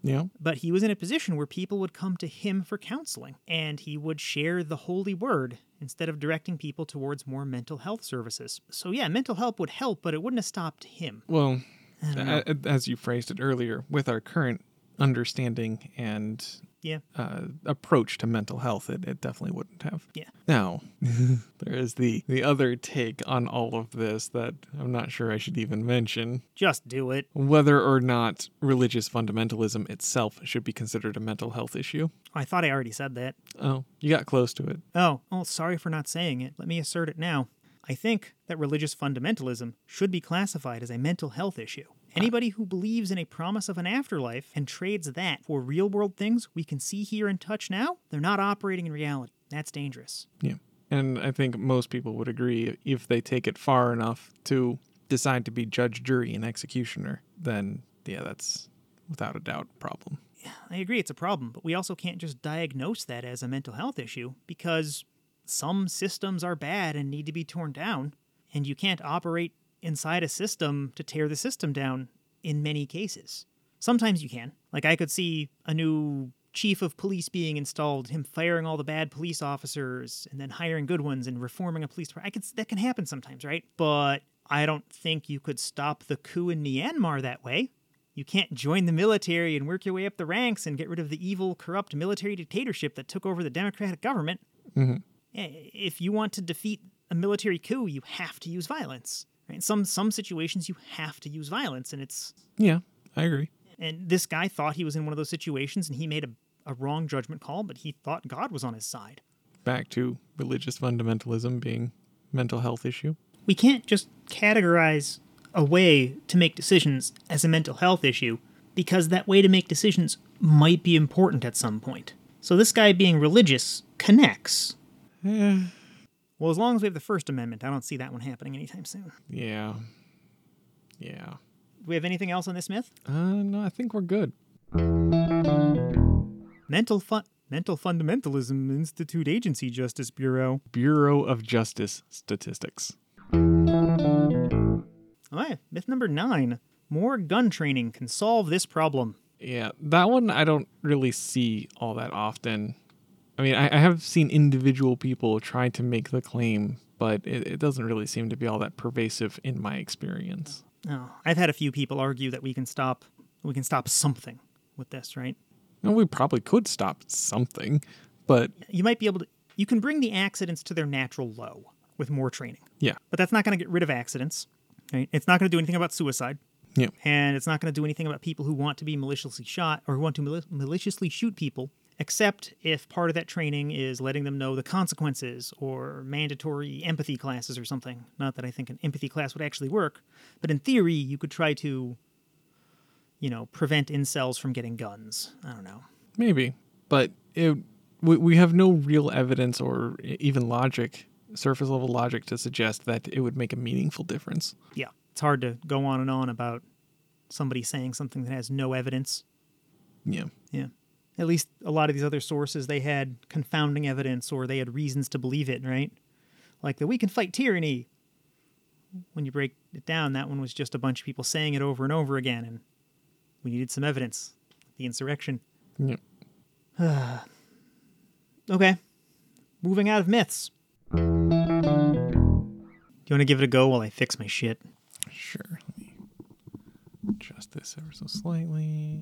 Yeah.
But he was in a position where people would come to him for counseling, and he would share the holy word instead of directing people towards more mental health services. So, yeah, mental help would help, but it wouldn't have stopped him.
Well,
don't know.
a- as you phrased it earlier, with our current understanding and
Yeah.
uh, approach to mental health, it, it definitely wouldn't have.
Yeah.
Now, there is the the other take on all of this that I'm not sure I should even mention.
Just do it.
Whether or not religious fundamentalism itself should be considered a mental health issue.
I thought I already said that.
Oh, you got close to it.
Oh, oh, sorry for not saying it. Let me assert it now. I think that religious fundamentalism should be classified as a mental health issue. Anybody who believes in a promise of an afterlife and trades that for real world things we can see, hear, and touch now, they're not operating in reality. That's dangerous.
Yeah. And I think most people would agree if they take it far enough to decide to be judge, jury, and executioner, then yeah, that's without a doubt a problem.
I agree it's a problem, but we also can't just diagnose that as a mental health issue because some systems are bad and need to be torn down, and you can't operate inside a system to tear the system down in many cases. Sometimes you can. Like, I could see a new chief of police being installed, him firing all the bad police officers and then hiring good ones and reforming a police department. I could, that can happen sometimes, right? But I don't think you could stop the coup in Myanmar that way. You can't join the military and work your way up the ranks and get rid of the evil, corrupt military dictatorship that took over the democratic government.
Mm-hmm.
If you want to defeat a military coup, you have to use violence. Right? In some some situations, you have to use violence, and it's
Yeah, I agree.
and this guy thought he was in one of those situations, and he made a, a wrong judgment call, but he thought God was on his side.
Back to religious fundamentalism being mental health issue.
We can't just categorize a way to make decisions as a mental health issue because that way to make decisions might be important at some point. So this guy being religious connects.
Eh,
Well, as long as we have the First Amendment, I don't see that one happening anytime soon.
yeah. Yeah.
Do we have anything else on this myth?
Uh, no, I think we're good.
Mental fun. Mental Fundamentalism Institute Agency Justice Bureau.
Bureau of Justice Statistics.
All right, myth number nine. More gun training can solve this problem.
Yeah, that one I don't really see all that often. I mean, I, I have seen individual people try to make the claim, but it, it doesn't really seem to be all that pervasive in my experience.
Oh, I've had a few people argue that we can stop we can stop something with this, right?
And we probably could stop something, but
You might be able to you can bring the accidents to their natural low with more training.
yeah,
But that's not going to get rid of accidents. Right? It's not going to do anything about suicide,
yeah,
and it's not going to do anything about people who want to be maliciously shot or who want to mali- maliciously shoot people, except if part of that training is letting them know the consequences or mandatory empathy classes or something. Not that I think an empathy class would actually work, but in theory, you could try to, you know, prevent incels from getting guns. I don't know.
maybe. But it, we, we have no real evidence or even logic, surface level logic, to suggest that it would make a meaningful difference.
Yeah, it's hard to go on and on about somebody saying something that has no evidence.
Yeah.
Yeah. At least a lot of these other sources, they had confounding evidence or they had reasons to believe it, right? Like that we can fight tyranny. When you break it down, that one was just a bunch of people saying it over and over again, and we needed some evidence. The insurrection.
Yeah.
Okay. Moving out of myths. Do you want to give it a go while I fix my shit?
Sure. Let me adjust this ever so slightly.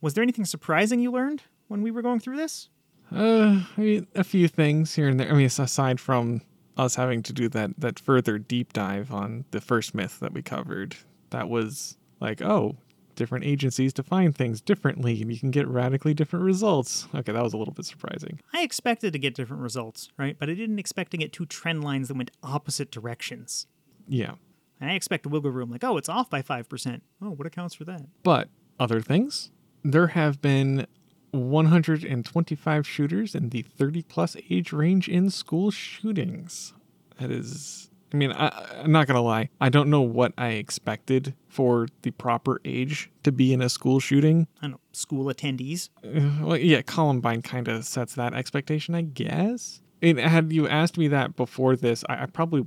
Was there anything surprising you learned when we were going through this?
Uh, I mean, a few things here and there. I mean, aside from us having to do that that further deep dive on the first myth that we covered, that was like, oh, different agencies define things differently, and you can get radically different results. Okay, that was a little bit surprising.
I expected to get different results, right? But I didn't expect to get two trend lines that went opposite directions.
Yeah,
And I expect a wiggle room, like, oh, it's off by 5%. Oh, what accounts for that?
but other things. There have been 125 shooters in the 30 plus age range in school shootings. That is, I mean, I, I'm not gonna lie. I don't know what I expected for the proper age to be in a school shooting.
I know, school attendees.
Uh, well, yeah, Columbine kind of sets that expectation, I guess. And had you asked me that before this, I, I probably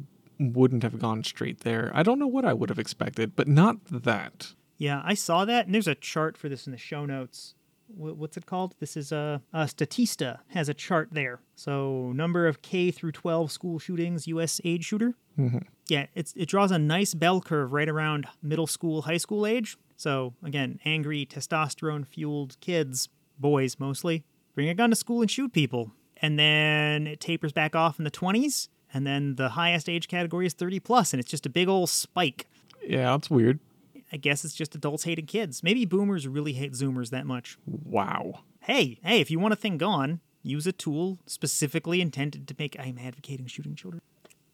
wouldn't have gone straight there. I don't know what I would have expected, but not that.
Yeah, I saw that, and there's a chart for this in the show notes. What's it called? This is a, uh Statista has a chart there. So number of K through 12 school shootings, U.S. age shooter.
Mm-hmm.
Yeah, it's it draws a nice bell curve right around middle school, high school age. So again, angry, testosterone fueled kids, boys mostly, bring a gun to school and shoot people, and then it tapers back off in the 20s, and then the highest age category is 30 plus, and it's just a big old spike.
Yeah, it's weird.
I guess it's just adults hating kids. Maybe boomers really hate zoomers that much.
Wow.
Hey, hey, if you want a thing gone, use a tool specifically intended to make. I'm advocating shooting children.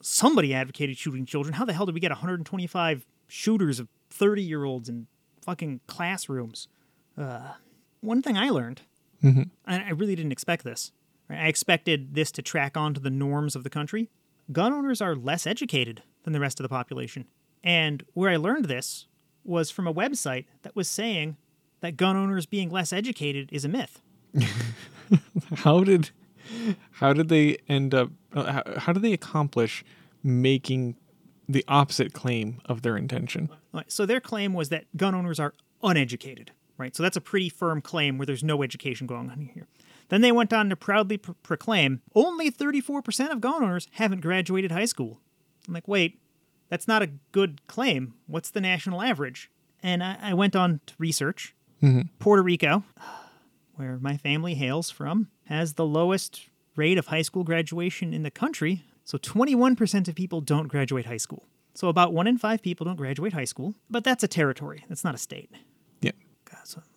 Somebody advocated shooting children. How the hell did we get 125 shooters of 30 year olds in fucking classrooms? Uh, one thing I learned,
mm-hmm.
and I really didn't expect this. right? I expected this to track on to the norms of the country. Gun owners are less educated than the rest of the population. And where I learned this was from a website that was saying that gun owners being less educated is a myth.
How did how did they end up uh, how, how did they accomplish making the opposite claim of their intention?
Right, So their claim was that gun owners are uneducated, right? So that's a pretty firm claim where there's no education going on here. Then they went on to proudly pr- proclaim only 34% of gun owners haven't graduated high school. I'm like, wait, That's not a good claim. What's the national average? And I, I went on to research. Mm-hmm. Puerto Rico, where my family hails from, has the lowest rate of high school graduation in the country. So 21% of people don't graduate high school. So about one in five people don't graduate high school. But that's a territory, that's not a state.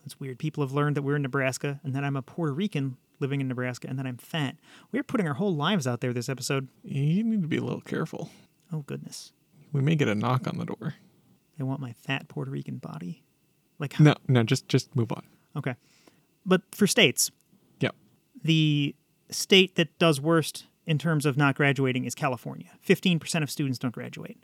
It's weird. People have learned that we're in Nebraska and that I'm a Puerto Rican living in Nebraska and that I'm fat. We're putting our whole lives out there this episode.
You need to be a little careful.
Oh, goodness.
We may get a knock on the door.
They want my fat Puerto Rican body. Like,
No, no, just just move on.
okay. But for states,
Yep.
the state that does worst in terms of not graduating is California. 15% of students don't graduate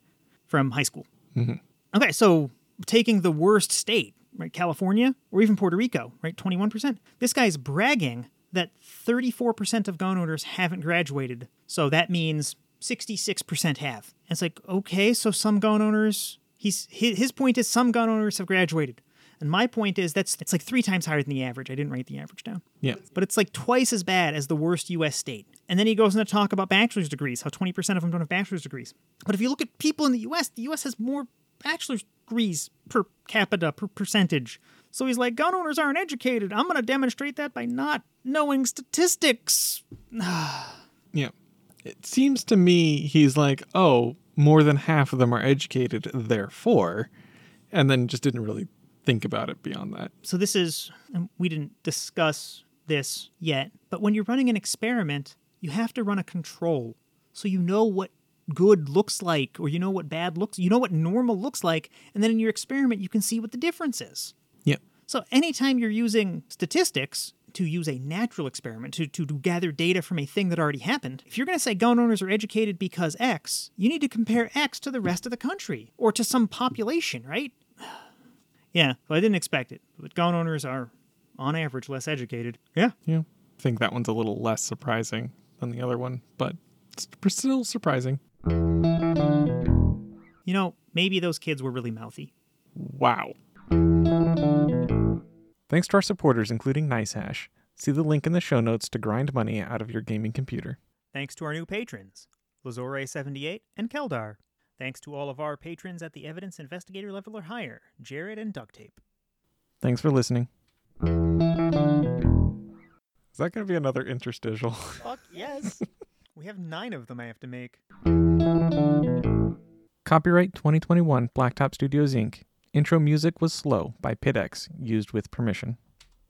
from high school. Mm-hmm. Okay, so taking the worst state, right, California, or even Puerto Rico, right, 21%. This guy's bragging that 34% of gun owners haven't graduated. So that means 66% have. And it's like, okay, so some gun owners, he's his, his point is some gun owners have graduated. And my point is that's it's like three times higher than the average. I didn't write the average down
Yeah.
but it's like twice as bad as the worst U.S. state. And then he goes into talk about bachelor's degrees, how 20% of them don't have bachelor's degrees. But if you look at people in the U.S., the U.S. has more bachelor's degrees per capita, per percentage. So he's like, gun owners aren't educated. I'm going to demonstrate that by not knowing statistics.
Yeah. It seems to me he's like, oh, more than half of them are educated, therefore, and then just didn't really think about it beyond that.
So this is, and we didn't discuss this yet, but when you're running an experiment, you have to run a control. So you know what good looks like, or you know what bad looks, you know what normal looks like, and then in your experiment, you can see what the difference is.
Yeah.
So anytime you're using statistics to use a natural experiment, to, to, to gather data from a thing that already happened, if you're going to say gun owners are educated because X, you need to compare X to the rest of the country or to some population, right? yeah, well, I didn't expect it, but gun owners are, on average, less educated. Yeah.
Yeah. I think that one's a little less surprising than the other one, but it's still surprising.
You know, maybe those kids were really mouthy.
Wow. Thanks to our supporters, including NiceHash. See the link in the show notes to grind money out of your gaming computer.
Thanks to our new patrons, Lazore78 and Keldar. Thanks to all of our patrons at the Evidence Investigator level or higher, Jared and Duct Tape.
Thanks for listening. Is that going to be another interstitial?
Fuck yes. we have nine of them I have to make.
Copyright 2021 Blacktop Studios Inc. Intro music was Slow by PitX, used with permission.